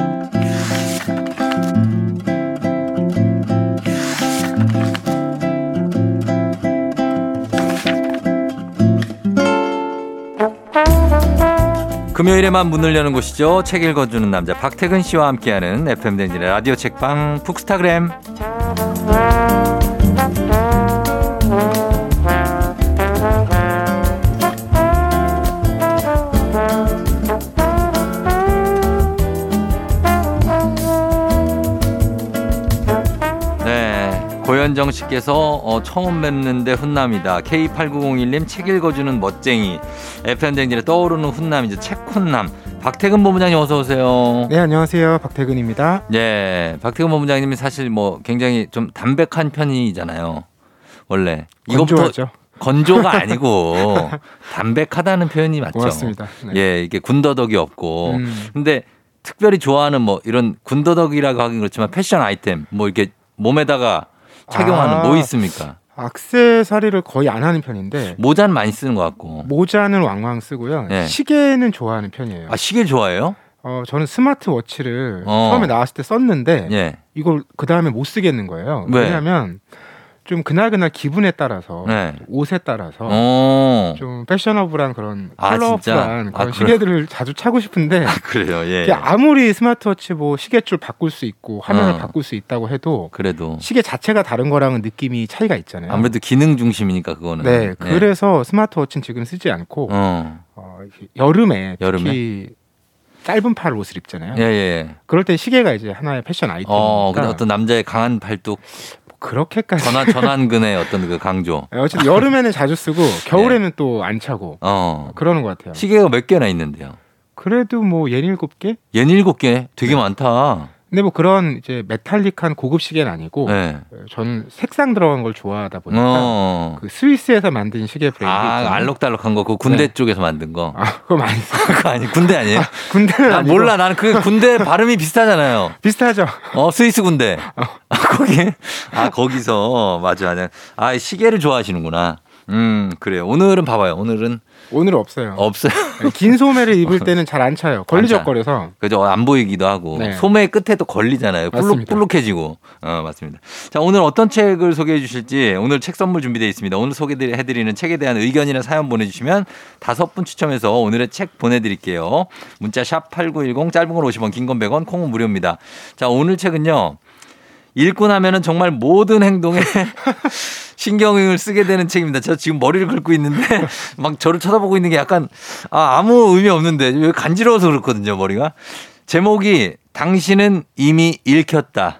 금요일에만 문을 여는 곳이죠. 책 읽어주는 남자 박태근 씨와 함께하는 FM 댕진의 라디오 책방 북스타그램. 네, 고현정 씨께서 어, 처음 뵙는데 훈남이다. K8901님 책 읽어주는 멋쟁이. FM 댕진에 떠오르는 훈남이죠. 책훈남. 박태근 본부장님 어서 오세요. 네, 안녕하세요. 박태근입니다. 예, 박태근 본부장님이 사실 뭐 굉장히 좀 담백한 편이잖아요. 원래 이것부터 건조하죠. 건조가 아니고 담백하다는 표현이 맞죠. 고맙습니다. 네. 예, 이게 군더더기 없고. 음, 근데 특별히 좋아하는 뭐 이런 군더더기라고 하긴 그렇지만 패션 아이템 뭐 이렇게 몸에다가 착용하는 아. 뭐 있습니까? 악세사리를 거의 안 하는 편인데 모자는 많이 쓰는 것 같고. 모자는 왕왕 쓰고요. 네. 시계는 좋아하는 편이에요. 아 시계 좋아해요? 어, 저는 스마트워치를 어. 처음에 나왔을 때 썼는데 예. 이걸 그 다음에 못 쓰겠는 거예요. 왜? 왜냐하면 좀 그날 그날 기분에 따라서 네. 옷에 따라서 어. 좀 패셔너블한 그런 아? 컬러풀한 아, 그런 그래. 시계들을 자주 차고 싶은데 그래요. 예. 이게 아무리 스마트워치 뭐 시계줄 바꿀 수 있고 화면을 어. 바꿀 수 있다고 해도 그래도 시계 자체가 다른 거랑은 느낌이 차이가 있잖아요. 아무래도 기능 중심이니까 그거는. 네, 그래서 스마트워치는 지금 쓰지 않고 어. 어, 여름에 특히 여름에? 짧은 팔 옷을 입잖아요. 예, 예. 그럴 때 시계가 이제 하나의 패션 아이템이니까 어, 근데 어떤 남자의 강한 팔뚝, 뭐 그렇게까지 전환 전환근의 어떤 그 강조. 네, 어쨌든 여름에는 자주 쓰고 겨울에는 또안 차고 어. 그러는 것 같아요. 시계가 몇 개나 있는데요? 그래도 뭐 예닐곱 개? 옌 일곱 개, 네. 되게 많다. 근데 뭐 그런 이제 메탈릭한 고급 시계는 아니고 네. 저는 색상 들어간 걸 좋아하다 보니까 어. 그 스위스에서 만든 시계 브랜드 아. 알록달록한 거, 그 군대 네. 쪽에서 만든 거. 아, 그거 많이. 그거 아니, 군대 아니에요? 군대는 나 아니고 몰라. 나는 그 군대 발음이 비슷하잖아요. 비슷하죠. 어, 스위스 군대. 아, 거기, 아, 거기서, 맞아, 맞아. 아, 시계를 좋아하시는구나. 음, 그래요. 오늘은 봐봐요. 오늘은 오늘은 없어요. 없어요. 긴 소매를 입을 때는 잘 안 차요. 걸리적거려서. 그죠? 안 보이기도 하고 네. 소매 끝에 또 걸리잖아요. 맞습니다. 불룩해지고. 어, 맞습니다. 자, 오늘 어떤 책을 소개해 주실지 오늘 책 선물 준비되어 있습니다. 오늘 소개해 드리는 책에 대한 의견이나 사연 보내 주시면 다섯 분 추첨해서 오늘의 책 보내 드릴게요. 문자 샵 8910 짧은 건 50원, 긴 건 100원, 콩은 무료입니다. 자, 오늘 책은요. 읽고 나면은 정말 모든 행동에 신경을 쓰게 되는 책입니다. 저 지금 머리를 긁고 있는데 막 저를 쳐다보고 있는 게 약간 아, 아무 의미 없는데 왜 간지러워서 그렇거든요, 머리가. 제목이 당신은 이미 읽혔다.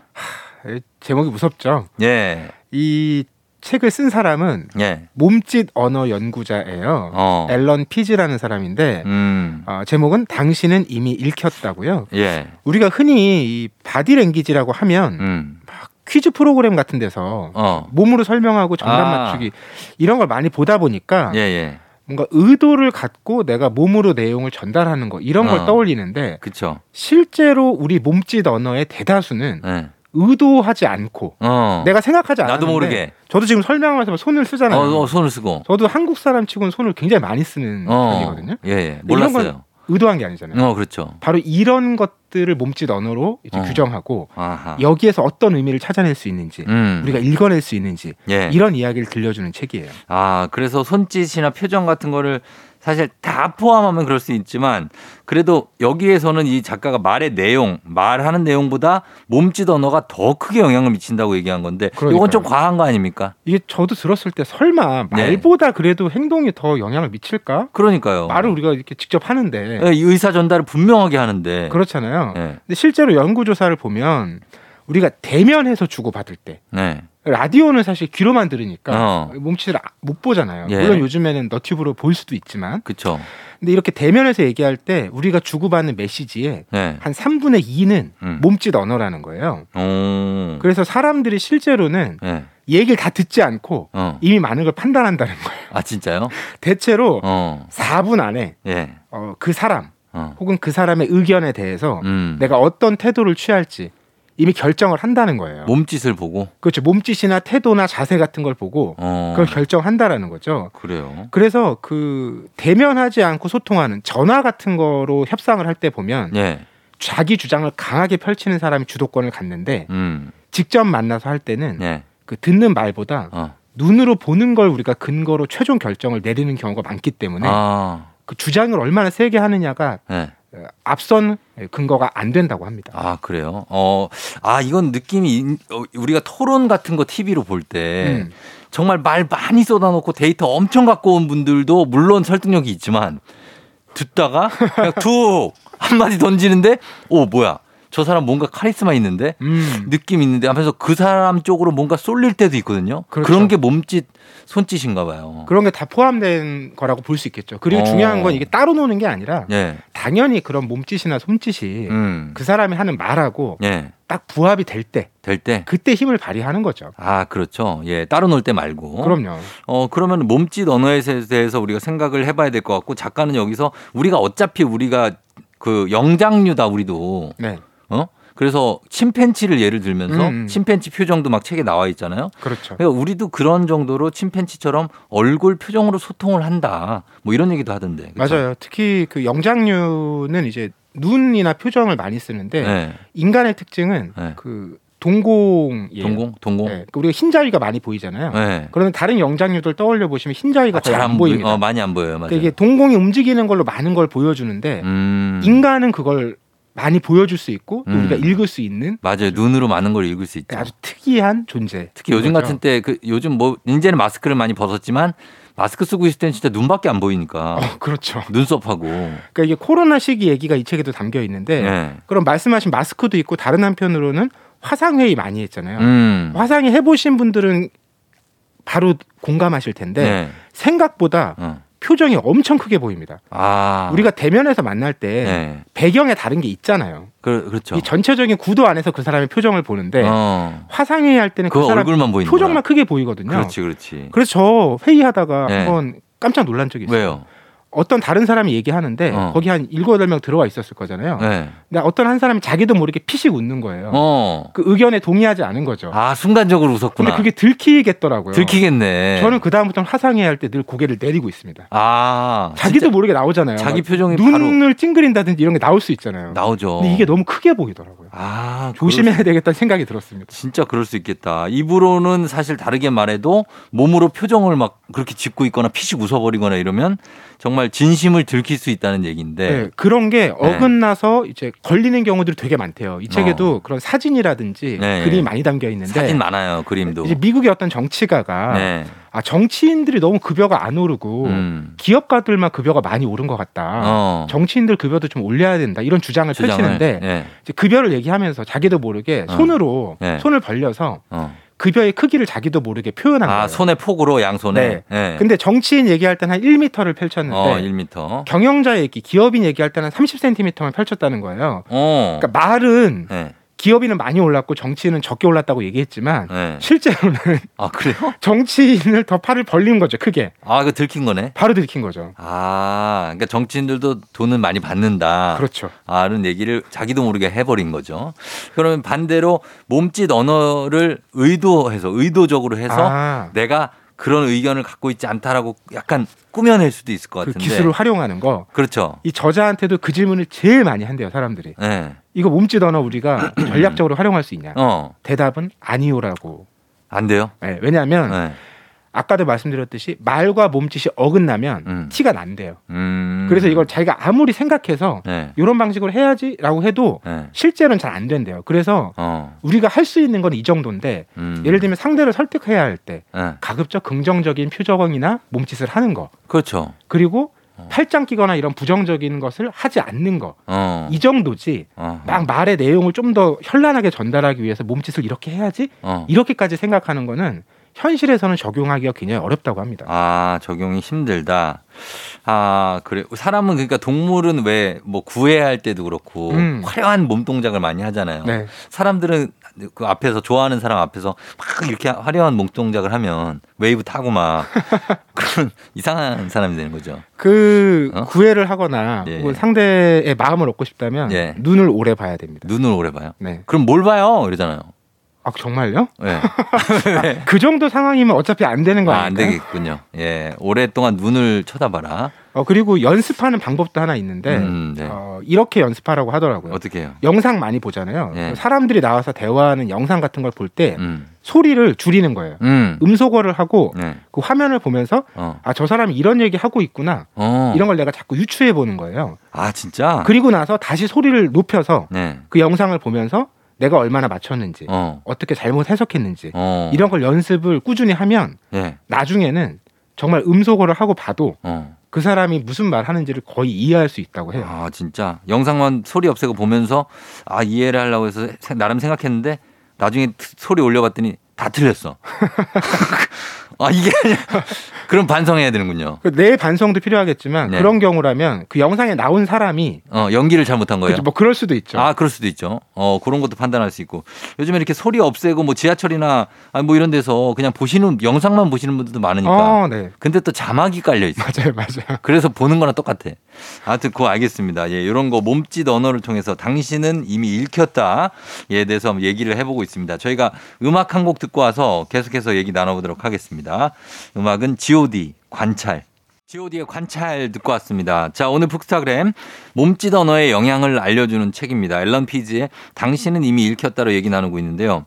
에, 제목이 무섭죠. 예. 이 책을 쓴 사람은 예. 몸짓 언어 연구자예요. 어. 앨런 피즈라는 사람인데 음. 어, 제목은 당신은 이미 읽혔다고요. 예. 우리가 흔히 이 바디랭귀지라고 하면 음. 퀴즈 프로그램 같은 데서 어. 몸으로 설명하고 정답 아. 맞추기 이런 걸 많이 보다 보니까 예, 예. 뭔가 의도를 갖고 내가 몸으로 내용을 전달하는 거 이런 걸 어. 떠올리는데 그쵸. 실제로 우리 몸짓 언어의 대다수는 예. 의도하지 않고 어. 내가 생각하지 않았는데 나도 모르게. 저도 지금 설명하면서 손을 쓰잖아요. 어, 어, 손을 쓰고. 저도 한국 사람 치고는 손을 굉장히 많이 쓰는 어. 편이거든요. 예, 예. 몰랐어요. 의도한 게 아니잖아요. 어, 그렇죠. 바로 이런 것 들을 몸짓 언어로 이제 어. 규정하고 아하. 여기에서 어떤 의미를 찾아낼 수 있는지 음. 우리가 읽어낼 수 있는지 예. 이런 이야기를 들려주는 책이에요. 아, 그래서 손짓이나 표정 같은 거를 사실 다 포함하면 그럴 수 있지만 그래도 여기에서는 이 작가가 말의 내용, 말하는 내용보다 몸짓 언어가 더 크게 영향을 미친다고 얘기한 건데 그러니까요. 이건 좀 과한 거 아닙니까? 이게 저도 들었을 때 설마 네. 말보다 그래도 행동이 더 영향을 미칠까? 그러니까요. 말을 우리가 이렇게 직접 하는데 예, 이 의사 전달을 분명하게 하는데. 그렇잖아요. 예. 근데 실제로 연구 조사를 보면 우리가 대면해서 주고 받을 때 네. 라디오는 사실 귀로만 들으니까 어. 몸짓을 아- 못 보잖아요. 예. 물론 요즘에는 너튜브로 볼 수도 있지만 그쵸. 근데 이렇게 대면해서 얘기할 때 우리가 주고받는 메시지의 네. 한 3분의 2는 음. 몸짓 언어라는 거예요. 오. 그래서 사람들이 실제로는 예. 얘기를 다 듣지 않고 어. 이미 많은 걸 판단한다는 거예요. 아, 진짜요? 대체로 어. 4분 안에 예. 어, 그 사람 어. 혹은 그 사람의 의견에 대해서 음. 내가 어떤 태도를 취할지 이미 결정을 한다는 거예요. 몸짓을 보고. 그렇죠. 몸짓이나 태도나 자세 같은 걸 보고 어. 그걸 결정한다라는 거죠. 그래요. 그래서 그 대면하지 않고 소통하는 전화 같은 거로 협상을 할 때 보면 예. 자기 주장을 강하게 펼치는 사람이 주도권을 갖는데 음. 직접 만나서 할 때는 예. 그 듣는 말보다 어. 눈으로 보는 걸 우리가 근거로 최종 결정을 내리는 경우가 많기 때문에 아. 그 주장을 얼마나 세게 하느냐가 예. 어, 앞선 근거가 안 된다고 합니다. 아, 그래요? 어, 아, 이건 느낌이, 인- 어, 우리가 토론 같은 거 TV로 볼때 음. 정말 말 많이 쏟아놓고 데이터 엄청 갖고 온 분들도 물론 설득력이 있지만 듣다가 그냥 툭 한마디 던지는데 오, 뭐야. 저 사람 뭔가 카리스마 있는데 음. 느낌 있는데 하면서 그 사람 쪽으로 뭔가 쏠릴 때도 있거든요. 그렇죠. 그런 게 몸짓, 손짓인가 봐요. 그런 게 다 포함된 거라고 볼 수 있겠죠. 그리고 어. 중요한 건 이게 따로 노는 게 아니라 예. 당연히 그런 몸짓이나 손짓이 음. 그 사람이 하는 말하고 예. 딱 부합이 될 때 될 때. 그때 힘을 발휘하는 거죠. 아, 그렇죠. 예. 따로 놀 때 말고. 그럼요. 어, 그러면 몸짓 언어에 대해서 우리가 생각을 해봐야 될 것 같고 작가는 여기서 우리가 어차피 우리가 그 영장류다 우리도 네. 어? 그래서 침팬치를 예를 들면서 음, 음. 침팬치 표정도 막 책에 나와 있잖아요. 그렇죠. 그러니까 우리도 그런 정도로 침팬치처럼 얼굴 표정으로 소통을 한다. 뭐 이런 얘기도 하던데. 그쵸? 맞아요. 특히 그 영장류는 이제 눈이나 표정을 많이 쓰는데 네. 인간의 특징은 네. 그 동공이에요. 동공, 동공. 네. 그 우리가 흰자위가 많이 보이잖아요. 네. 그러면 다른 영장류들 떠올려 보시면 흰자위가 아, 잘잘안안 보입니다. 보입니다. 어, 많이 안 보여요. 맞아요. 그러니까 이게 동공이 움직이는 걸로 많은 걸 보여주는데 음. 인간은 그걸 많이 보여줄 수 있고 또 음. 우리가 읽을 수 있는 맞아요. 눈으로 많은 걸 읽을 수 있죠. 아주 특이한 존재. 특히 요즘 같은 때 그 요즘 뭐 이제는 마스크를 많이 벗었지만 마스크 쓰고 있을 때는 진짜 눈밖에 안 보이니까 어, 그렇죠. 눈썹하고. 그러니까 이게 코로나 시기 얘기가 이 책에도 담겨 있는데 네. 그럼 말씀하신 마스크도 있고 다른 한편으로는 화상 회의 많이 했잖아요. 음. 화상이 해보신 분들은 바로 공감하실 텐데 네. 생각보다 어. 표정이 엄청 크게 보입니다. 아. 우리가 대면에서 만날 때 네. 배경에 다른 게 있잖아요. 그, 그렇죠. 이 전체적인 구도 안에서 그 사람의 표정을 보는데 어. 화상회의 할 때는 그 그 사람 얼굴만 보이는 표정만 거야. 크게 보이거든요. 그렇지, 그렇지. 그래서 저 회의하다가 네. 한번 깜짝 놀란 적이 있어요. 왜요? 어떤 다른 사람이 얘기하는데 어. 거기 한 일곱 여덟 명 들어와 있었을 거잖아요. 네. 근데 어떤 한 사람이 자기도 모르게 피식 웃는 거예요. 어. 그 의견에 동의하지 않은 거죠. 아 순간적으로 웃었구나. 근데 그게 들키겠더라고요. 들키겠네. 저는 그 다음부터 화상회의 할 때 늘 고개를 내리고 있습니다. 아 자기도 모르게 나오잖아요. 자기 막 표정이 바로 눈을 찡그린다든지 이런 게 나올 수 있잖아요. 나오죠. 근데 이게 너무 크게 보이더라고요. 아 조심해야 되겠다는 생각이 들었습니다. 진짜 그럴 수 있겠다. 입으로는 사실 다르게 말해도 몸으로 표정을 막 그렇게 짓고 있거나 피식 웃어버리거나 이러면 정말 진심을 들킬 수 있다는 얘기인데. 네, 그런 게 어긋나서 이제 걸리는 경우들이 되게 많대요. 이 책에도 그런 사진이라든지 어. 네. 그림이 많이 담겨 있는데 사진 많아요. 그림도. 이제 미국의 어떤 정치가가 네. 아 정치인들이 너무 급여가 안 오르고 음. 기업가들만 급여가 많이 오른 것 같다. 어. 정치인들 급여도 좀 올려야 된다. 이런 주장을, 주장을. 펼치는데 네. 이제 급여를 얘기하면서 자기도 모르게 어. 손으로 네. 손을 벌려서 어. 급여의 크기를 자기도 모르게 표현한 아 거예요. 손의 폭으로 양손에. 네. 네. 근데 정치인 얘기할 때는 한 1m를 펼쳤는데 어 1m. 경영자 얘기, 기업인 얘기할 때는 30cm만 펼쳤다는 거예요. 어. 그러니까 말은 네. 기업인은 많이 올랐고 정치인은 적게 올랐다고 얘기했지만 네. 실제로는 아 그래요? 정치인을 더 팔을 벌린 거죠, 크게. 아 이거 들킨 거네. 바로 들킨 거죠. 아 그러니까 정치인들도 돈은 많이 받는다. 그렇죠. 아는 얘기를 자기도 모르게 해버린 거죠. 그러면 반대로 몸짓 언어를 의도해서 의도적으로 해서 아, 내가 그런 의견을 갖고 있지 않다라고 약간 꾸며낼 수도 있을 것그 같은데. 기술을 활용하는 거. 그렇죠. 이 저자한테도 그 질문을 제일 많이 한대요, 사람들이. 네. 이거 몸짓 언어 우리가 전략적으로 활용할 수 있냐? 어. 대답은 아니오라고. 안 돼요? 네, 왜냐하면 네. 아까도 말씀드렸듯이 말과 몸짓이 어긋나면 음. 티가 난대요. 음. 그래서 이걸 자기가 아무리 생각해서 네. 이런 방식으로 해야지라고 해도 네. 실제로는 잘 안 된대요. 그래서 어. 우리가 할 수 있는 건 이 정도인데 음. 예를 들면 상대를 설득해야 할때 네. 가급적 긍정적인 표정이나 몸짓을 하는 거 그렇죠. 그리고 어. 팔짱 끼거나 이런 부정적인 것을 하지 않는 거. 어. 이 정도지 어. 막 말의 내용을 좀 더 현란하게 전달하기 위해서 몸짓을 이렇게 해야지 어. 이렇게까지 생각하는 거는 현실에서는 적용하기가 굉장히 어렵다고 합니다. 아, 적용이 힘들다. 아, 그래. 사람은 그러니까 동물은 왜 뭐 구애할 때도 그렇고 음. 화려한 몸 동작을 많이 하잖아요. 네. 사람들은 그 앞에서 좋아하는 사람 앞에서 막 이렇게 화려한 몸 동작을 하면 웨이브 타고 막 그런 이상한 사람이 되는 거죠. 그 어? 구애를 하거나 예, 예. 상대의 마음을 얻고 싶다면 예. 눈을 오래 봐야 됩니다. 눈을 오래 봐요. 네. 그럼 뭘 봐요? 이러잖아요. 아 정말요? 예. 그 정도 상황이면 어차피 안 되는 거 아, 안 아닌가요? 되겠군요. 예. 오랫동안 눈을 쳐다봐라. 어, 그리고 연습하는 방법도 하나 있는데 음, 네. 어, 이렇게 연습하라고 하더라고요. 어떻게 해요? 영상 많이 보잖아요. 예. 사람들이 나와서 대화하는 영상 같은 걸 볼때 음. 소리를 줄이는 거예요. 음. 음소거를 하고 네. 그 화면을 보면서 어. 아저 사람이 이런 얘기 하고 있구나 어. 이런 걸 내가 자꾸 유추해 보는 거예요. 아, 진짜? 그리고 나서 다시 소리를 높여서 네. 그 영상을 보면서 내가 얼마나 맞췄는지 어. 어떻게 잘못 해석했는지 어. 이런 걸 연습을 꾸준히 하면 예. 나중에는 정말 음소거를 하고 봐도 어. 그 사람이 무슨 말 하는지를 거의 이해할 수 있다고 해요. 아, 진짜. 영상만 소리 없애고 보면서 아, 이해를 하려고 해서 세- 나름 생각했는데 나중에 트- 소리 올려봤더니 다 틀렸어. 아, 이게 아니라 그럼 반성해야 되는군요. 그내 반성도 필요하겠지만 네. 그런 경우라면 그 영상에 나온 사람이 어, 연기를 잘못한 거예요. 그죠, 뭐 그럴 수도 있죠. 아, 그럴 수도 있죠. 어, 그런 것도 판단할 수 있고. 요즘에 이렇게 소리 없애고 뭐 지하철이나 아니 뭐 이런 데서 그냥 보시는 영상만 보시는 분들도 많으니까. 어, 네. 근데 또 자막이 깔려 있어. 맞아요, 맞아요. 그래서 보는 거랑 똑같아. 아무튼 그거 알겠습니다. 예, 이런 거 몸짓 언어를 통해서 당신은 이미 읽혔다. 에 대해서 한번 얘기를 해보고 있습니다. 저희가 음악 한 곡 듣고 와서 계속해서 얘기 나눠보도록 하겠습니다. 음악은 G.O.D. 관찰. G.O.D의 관찰 듣고 왔습니다. 자, 오늘 북스타그램 몸짓 언어의 영향을 알려주는 책입니다. 앨런 피즈의 당신은 이미 읽혔다로 얘기 나누고 있는데요.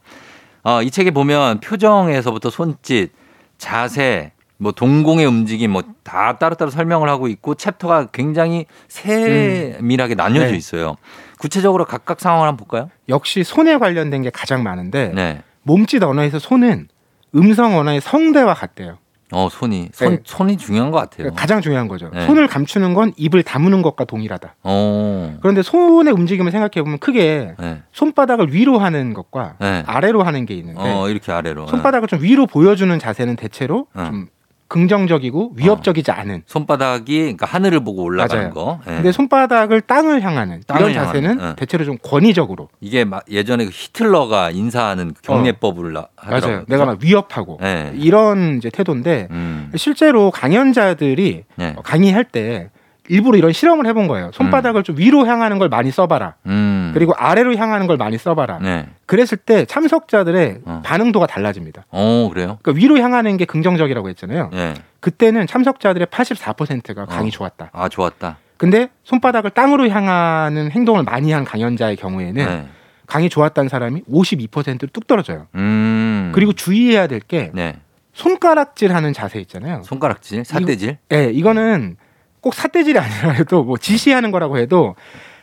어, 이 책에 보면 표정에서부터 손짓, 자세, 뭐 동공의 움직임 뭐 다 따로따로 설명을 하고 있고 챕터가 굉장히 세밀하게 나뉘어져 네. 있어요. 구체적으로 각각 상황을 한번 볼까요? 역시 손에 관련된 게 가장 많은데 네. 몸짓 언어에서 손은 음성 언어의 성대와 같대요. 어, 손이 손 네. 손이 중요한 것 같아요. 그러니까 가장 중요한 거죠. 네. 손을 감추는 건 입을 다무는 것과 동일하다. 어. 그런데 손의 움직임을 생각해 보면 크게 네. 손바닥을 위로 하는 것과 네. 아래로 하는 게 있는데 어, 이렇게 아래로. 손바닥을 좀 위로 보여주는 자세는 대체로 어. 좀 긍정적이고 위협적이지 않은. 손바닥이 그러니까 하늘을 보고 올라가는 맞아요. 거. 예. 근데 손바닥을 땅을 향하는 땅을 이런 자세는 향하는, 어. 대체로 좀 권위적으로. 이게 막 예전에 그 히틀러가 인사하는 그 경례법을 나- 하더라고요. 맞아요. 내가 막 위협하고 네. 이런 이제 태도인데 음. 실제로 강연자들이 네. 강의할 때 일부러 이런 실험을 해본 거예요. 손바닥을 좀 위로 향하는 걸 많이 써봐라. 음. 그리고 아래로 향하는 걸 많이 써봐라. 네. 그랬을 때 참석자들의 어. 반응도가 달라집니다. 어, 그래요? 그러니까 위로 향하는 게 긍정적이라고 했잖아요. 예. 그때는 참석자들의 84%가 강이 어. 좋았다. 아, 좋았다. 근데 손바닥을 땅으로 향하는 행동을 많이 한 강연자의 경우에는 네. 강이 좋았다는 사람이 52%로 뚝 떨어져요. 음. 그리고 주의해야 될게 네. 손가락질 하는 자세 있잖아요. 손가락질, 삿대질. 예, 이거는 꼭 삿대질이 아니라도 뭐 지시하는 거라고 해도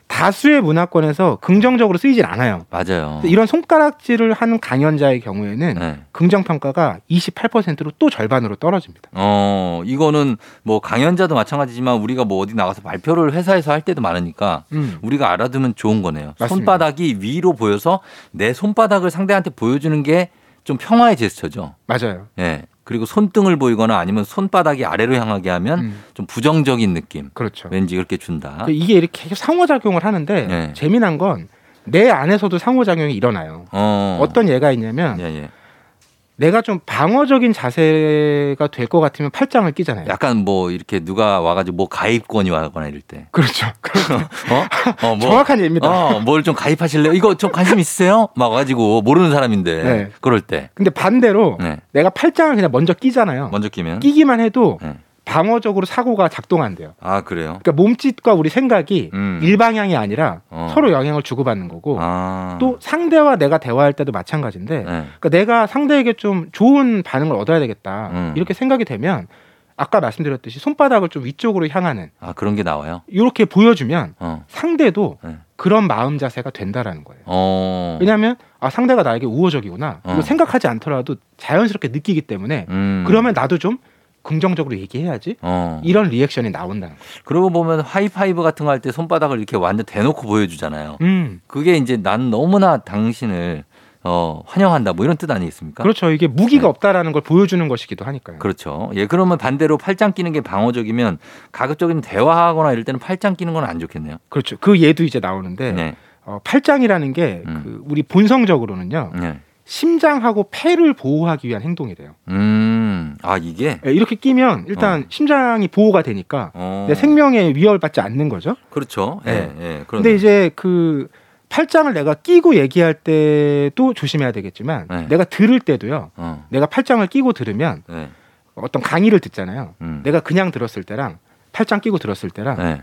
다수의 문화권에서 긍정적으로 쓰이질 않아요. 맞아요. 이런 손가락질을 하는 강연자의 경우에는 네. 긍정 평가가 28%로 또 절반으로 떨어집니다. 어, 이거는 뭐 강연자도 마찬가지지만 우리가 뭐 어디 나가서 발표를 회사에서 할 때도 많으니까 음. 우리가 알아두면 좋은 거네요. 맞습니다. 손바닥이 위로 보여서 내 손바닥을 상대한테 보여주는 게 좀 평화의 제스처죠. 맞아요. 예. 그리고 손등을 보이거나 아니면 손바닥이 아래로 향하게 하면 음, 좀 부정적인 느낌. 그렇죠. 왠지 그렇게 준다. 이게 이렇게 상호작용을 하는데 네. 재미난 건 내 안에서도 상호작용이 일어나요. 어. 어떤 예가 있냐면 예, 예. 내가 좀 방어적인 자세가 될 것 같으면 팔짱을 끼잖아요. 약간 뭐 이렇게 누가 와가지고 뭐 가입권이 와거나 이럴 때. 그렇죠. 어? 어, 뭐. 정확한 예입니다. 어, 뭘 좀 가입하실래요? 이거 좀 관심 있으세요? 막 와가지고 모르는 사람인데. 네. 그럴 때. 근데 반대로 네. 내가 팔짱을 그냥 먼저 끼잖아요. 먼저 끼면. 끼기만 해도 네. 방어적으로 사고가 작동한대요. 아, 그래요? 그러니까 몸짓과 우리 생각이 음. 일방향이 아니라 어. 서로 영향을 주고받는 거고 아. 또 상대와 내가 대화할 때도 마찬가지인데 네. 그러니까 내가 상대에게 좀 좋은 반응을 얻어야 되겠다 음. 이렇게 생각이 되면 아까 말씀드렸듯이 손바닥을 좀 위쪽으로 향하는 아, 그런 게 나와요? 이렇게 보여주면 어. 상대도 네. 그런 마음 자세가 된다라는 거예요. 어. 왜냐하면 아 상대가 나에게 우호적이구나 어. 이거 생각하지 않더라도 자연스럽게 느끼기 때문에 음. 그러면 나도 좀 긍정적으로 얘기해야지 어. 이런 리액션이 나온다는 거예요. 그러고 보면 하이파이브 같은 거 할 때 손바닥을 이렇게 완전 대놓고 보여주잖아요. 음. 그게 이제 난 너무나 당신을 어, 환영한다 뭐 이런 뜻 아니겠습니까? 그렇죠. 이게 무기가 네. 없다라는 걸 보여주는 것이기도 하니까요. 그렇죠. 예, 그러면 반대로 팔짱 끼는 게 방어적이면 가급적이면 대화하거나 이럴 때는 팔짱 끼는 건 안 좋겠네요. 그렇죠. 그 예도 이제 나오는데 네. 어, 팔짱이라는 게 음. 그 우리 본성적으로는요 네. 심장하고 폐를 보호하기 위한 행동이래요. 음. 아, 이게 예, 이렇게 끼면 일단 어. 심장이 보호가 되니까 어. 내 생명에 위협을 받지 않는 거죠. 그렇죠. 예, 네. 예. 근데 이제 그 팔짱을 내가 끼고 얘기할 때도 조심해야 되겠지만 네. 내가 들을 때도요. 어. 내가 팔짱을 끼고 들으면 네. 어떤 강의를 듣잖아요. 음. 내가 그냥 들었을 때랑 팔짱 끼고 들었을 때랑 네.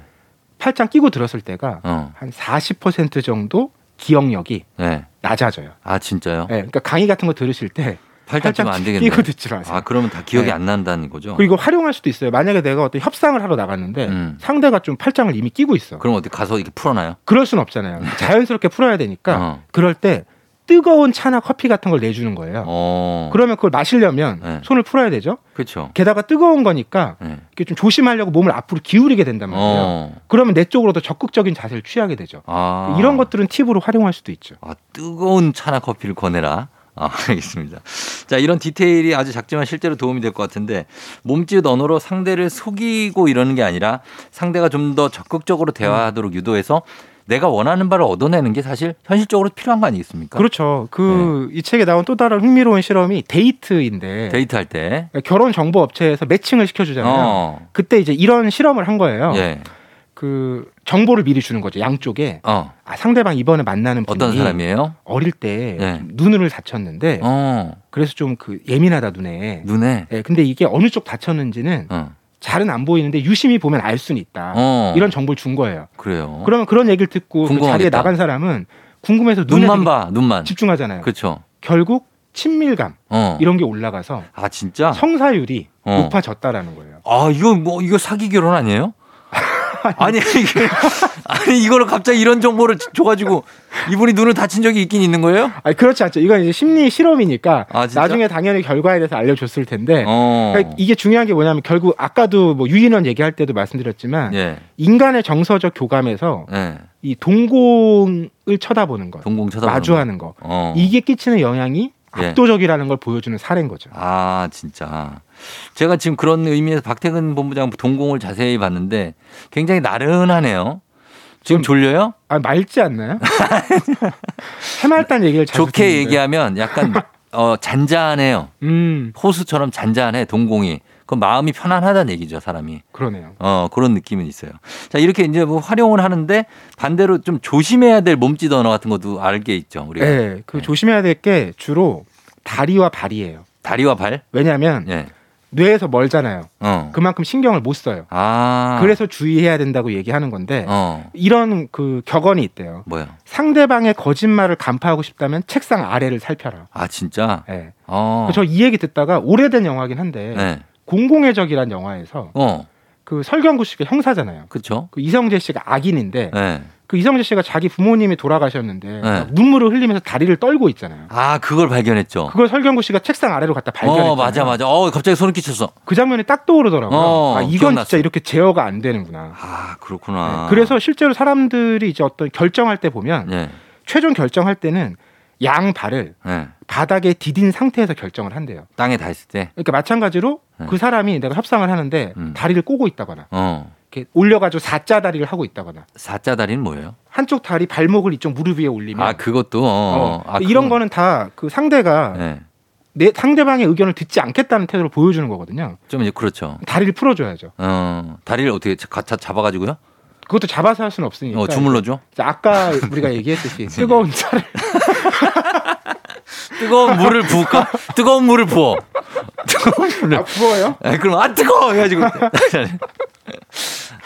팔짱 끼고 들었을 때가 어. 한40% 정도 기억력이 네. 낮아져요. 아, 진짜요? 예, 그러니까 강의 같은 거 들으실 때 팔짱 끼면 안 되겠네. 끼고 듣지 마세요. 아, 그러면 다 기억이 네. 안 난다는 거죠? 그리고 활용할 수도 있어요. 만약에 내가 어떤 협상을 하러 나갔는데 음. 상대가 좀 팔짱을 이미 끼고 있어. 그럼 어디 가서 이렇게 풀어놔요? 그럴 순 없잖아요. 자연스럽게 풀어야 되니까 어. 그럴 때 뜨거운 차나 커피 같은 걸 내주는 거예요. 어. 그러면 그걸 마시려면 네. 손을 풀어야 되죠. 그렇죠. 게다가 뜨거운 거니까 네. 이렇게 좀 조심하려고 몸을 앞으로 기울이게 된단 말이에요. 어. 그러면 내 쪽으로 더 적극적인 자세를 취하게 되죠. 아. 이런 것들은 팁으로 활용할 수도 있죠. 아, 뜨거운 차나 커피를 권해라. 아, 알겠습니다. 자, 이런 디테일이 아주 작지만 실제로 도움이 될 것 같은데 몸짓 언어로 상대를 속이고 이러는 게 아니라 상대가 좀 더 적극적으로 대화하도록 유도해서 내가 원하는 바를 얻어내는 게 사실 현실적으로 필요한 거 아니겠습니까? 그렇죠. 그이 책에 나온 또 다른 흥미로운 실험이 데이트인데 데이트할 때. 결혼 정보 업체에서 매칭을 시켜주잖아요. 어. 그때 이제 이런 실험을 한 거예요. 예. 그 정보를 미리 주는 거죠. 양쪽에 어. 아, 상대방 이번에 만나는 분이 어떤 사람이에요? 어릴 때 예. 눈을 다쳤는데 어. 그래서 좀 그 예민하다 눈에. 눈에. 예, 근데 이게 어느 쪽 다쳤는지는 어. 잘은 안 보이는데 유심히 보면 알 수는 있다. 어. 이런 정보를 준 거예요. 그래요. 그러면 그런 얘기를 듣고 그 자리에. 나간 사람은 궁금해서 눈만 봐, 눈만. 집중하잖아요. 그렇죠. 결국 친밀감 어. 이런 게 올라가서 아, 진짜? 성사율이 어. 높아졌다라는 거예요. 아, 이거 뭐, 이거 사기 결혼 아니에요? 아니, 이게, 아니, 이거를 갑자기 이런 정보를 줘가지고 이분이 눈을 다친 적이 있긴 있는 거예요? 아니 그렇지 않죠. 이건 이제 심리 실험이니까 아? 나중에 당연히 결과에 대해서 알려줬을 텐데 어. 그러니까 이게 중요한 게 뭐냐면 결국 아까도 뭐 유인원 얘기할 때도 말씀드렸지만 예, 인간의 정서적 교감에서 예. 이 동공을 쳐다보는 것, 동공 쳐다보는 마주하는 거, 거. 어. 이게 끼치는 영향이 예. 압도적이라는 걸 보여주는 사례인 거죠. 아, 진짜. 제가 지금 그런 의미에서 박태근 본부장 동공을 자세히 봤는데 굉장히 나른하네요. 지금 졸려요? 아 맑지 않나요? 해맑다는 얘기를 좋게 듣는데. 얘기하면 약간 어, 잔잔해요. 음, 호수처럼 잔잔해 동공이. 그 마음이 편안하다는 얘기죠, 사람이. 그러네요. 어, 그런 느낌은 있어요. 자, 이렇게 이제 뭐 활용을 하는데 반대로 좀 조심해야 될 몸짓 언어 같은 것도 알게 있죠, 우리가. 네, 그 조심해야 될 게 주로 다리와 발이에요. 다리와 발? 왜냐하면 예. 뇌에서 멀잖아요. 어. 그만큼 신경을 못 써요. 아. 그래서 주의해야 된다고 얘기하는 건데 어. 이런 그 격언이 있대요. 뭐야? 상대방의 거짓말을 간파하고 싶다면 책상 아래를 살펴라. 아, 진짜? 네. 어. 저이 얘기 듣다가 오래된 영화긴 한데 네. 공공의 적이란 영화에서 어. 그 설경구 씨가 형사잖아요. 그쵸? 그 이성재 씨가 악인인데 네. 그 이성재 씨가 자기 부모님이 돌아가셨는데 네. 막 눈물을 흘리면서 다리를 떨고 있잖아요. 아, 그걸 발견했죠. 그걸 설경구 씨가 책상 아래로 갖다 발견했잖아요. 어, 맞아, 맞아. 어, 갑자기 소름 끼쳤어. 그 장면이 딱 떠오르더라고요. 어, 아, 이건 기억났어. 진짜 이렇게 제어가 안 되는구나. 아, 그렇구나. 네. 그래서 실제로 사람들이 이제 어떤 결정할 때 보면 네. 최종 결정할 때는 양 발을 네. 바닥에 디딘 상태에서 결정을 한대요. 땅에 닿았을 때. 그러니까 마찬가지로 네. 그 사람이 내가 협상을 하는데 음. 다리를 꼬고 있다거나 어. 이렇게 올려가지고 사자 다리를 하고 있다거나 사자 다리는 뭐예요? 한쪽 다리 발목을 이쪽 무릎 위에 올리면 아, 그것도. 어. 어, 아, 이런 그건- 거는 다 그 상대가 네. 내 상대방의 의견을 듣지 않겠다는 태도를 보여주는 거거든요. 좀 이제 그렇죠. 다리를 풀어줘야죠. 어. 다리를 어떻게 자, 자, 잡아가지고요? 그것도 잡아서 할 수는 없으니까. 어, 주물러 줘? 이제 아까 우리가 얘기했듯이 뜨거운 차를 뜨거운 물을 부을까? 뜨거운 물을 부어. 뜨거운 물을. 아, 부어요? 아, 그럼 아 뜨거 해가지고.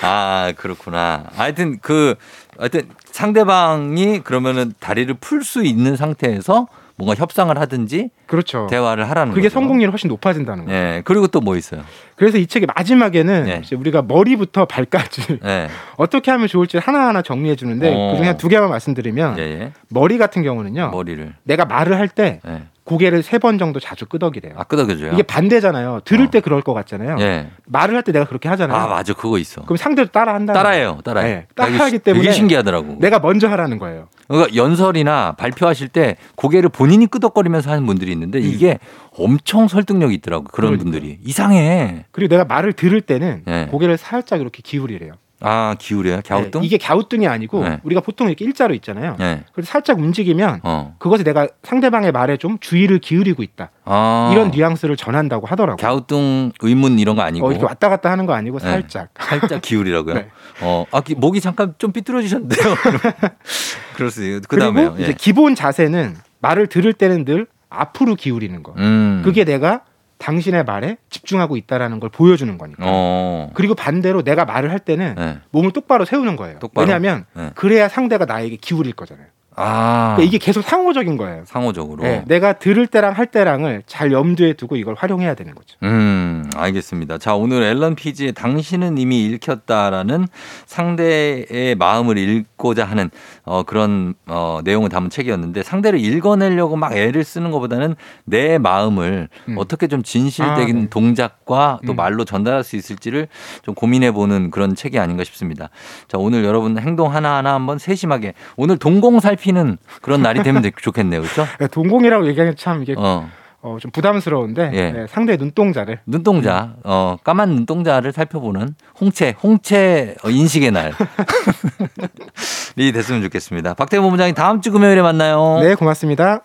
아 그렇구나. 하여튼 그 하여튼 상대방이 그러면은 다리를 풀 수 있는 상태에서 뭔가 협상을 하든지 그렇죠. 대화를 하라는 그게 거죠. 성공률이 훨씬 높아진다는 거예요. 예. 그리고 또 뭐 있어요? 그래서 이 책의 마지막에는 네. 이제 우리가 머리부터 발까지 예. 어떻게 하면 좋을지 하나하나 정리해 주는데 어. 그중에 한두 개만 말씀드리면 예, 예. 머리 같은 경우는요. 머리를. 내가 말을 할때 예. 고개를 세 번 정도 자주 끄덕이래요. 아 끄덕여줘요. 이게 반대잖아요. 들을 어. 때 그럴 것 같잖아요. 예. 말을 할 때 내가 그렇게 하잖아요. 아 맞아 그거 있어. 그럼 상대도 따라 한다. 따라해요, 따라해. 네, 따라하기 때문에 되게 신기하더라고. 내가 먼저 하라는 거예요. 그러니까 연설이나 발표하실 때 고개를 본인이 끄덕거리면서 하는 분들이 있는데 이게 엄청 설득력이 있더라고 그런 음. 그러니까요. 분들이 이상해. 그리고 내가 말을 들을 때는 네. 고개를 살짝 이렇게 기울이래요. 아 기울여요, 갸우뚱? 네, 이게 갸우뚱이 아니고 네. 우리가 보통 이렇게 일자로 있잖아요. 네. 그래서 살짝 움직이면 어. 그것이 내가 상대방의 말에 좀 주의를 기울이고 있다. 아. 이런 뉘앙스를 전한다고 하더라고요. 갸우뚱 의문 이런 거 아니고 어, 이렇게 왔다 갔다 하는 거 아니고 네. 살짝. 살짝 기울이라고요. 네. 어, 아 기- 목이 잠깐 좀 삐뚤어지셨는데요. 그 그리고 다음에요. 이제 기본 자세는 말을 들을 때는 늘 앞으로 기울이는 거. 음. 그게 내가 당신의 말에 집중하고 있다라는 걸 보여주는 거니까. 어. 그리고 반대로 내가 말을 할 때는 네. 몸을 똑바로 세우는 거예요. 똑바로? 왜냐하면 네. 그래야 상대가 나에게 기울일 거잖아요. 아. 그러니까 이게 계속 상호적인 거예요. 상호적으로. 네, 내가 들을 때랑 할 때랑을 잘 염두에 두고 이걸 활용해야 되는 거죠. 음, 알겠습니다. 자, 오늘 앨런 피지의 당신은 이미 읽혔다라는 상대의 마음을 읽고자 하는 어, 그런 어, 내용을 담은 책이었는데 상대를 읽어내려고 막 애를 쓰는 것보다는 내 마음을 음. 어떻게 좀 진실되긴 아, 네. 동작과 또 음. 말로 전달할 수 있을지를 좀 고민해 보는 그런 책이 아닌가 싶습니다. 자, 오늘 여러분 행동 하나하나 한번 세심하게 오늘 동공 살 피는 그런 날이 되면 좋겠네요. 그렇죠? 네, 동공이라고 얘기하면 참 이게 어. 어, 좀 부담스러운데 예. 네, 상대의 눈동자를 눈동자, 어, 까만 눈동자를 살펴보는 홍채, 홍채 어, 인식의 날이 됐으면 좋겠습니다. 박태범 본부장님 다음 주 금요일에 만나요. 네 고맙습니다.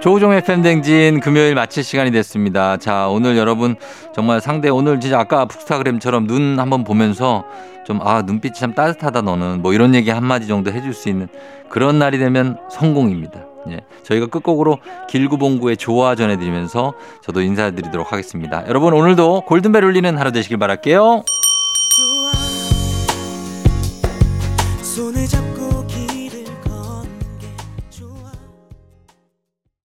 조우종의 팬댕진 금요일 마칠 시간이 됐습니다. 자, 오늘 여러분 정말 상대 오늘 진짜 아까 북스타그램처럼 눈 한번 보면서 좀 아, 눈빛이 참 따뜻하다 너는 뭐 이런 얘기 한마디 정도 해줄 수 있는 그런 날이 되면 성공입니다. 예. 저희가 끝곡으로 길구봉구의 좋아 전해드리면서 저도 인사드리도록 하겠습니다. 여러분 오늘도 골든벨 울리는 하루 되시길 바랄게요.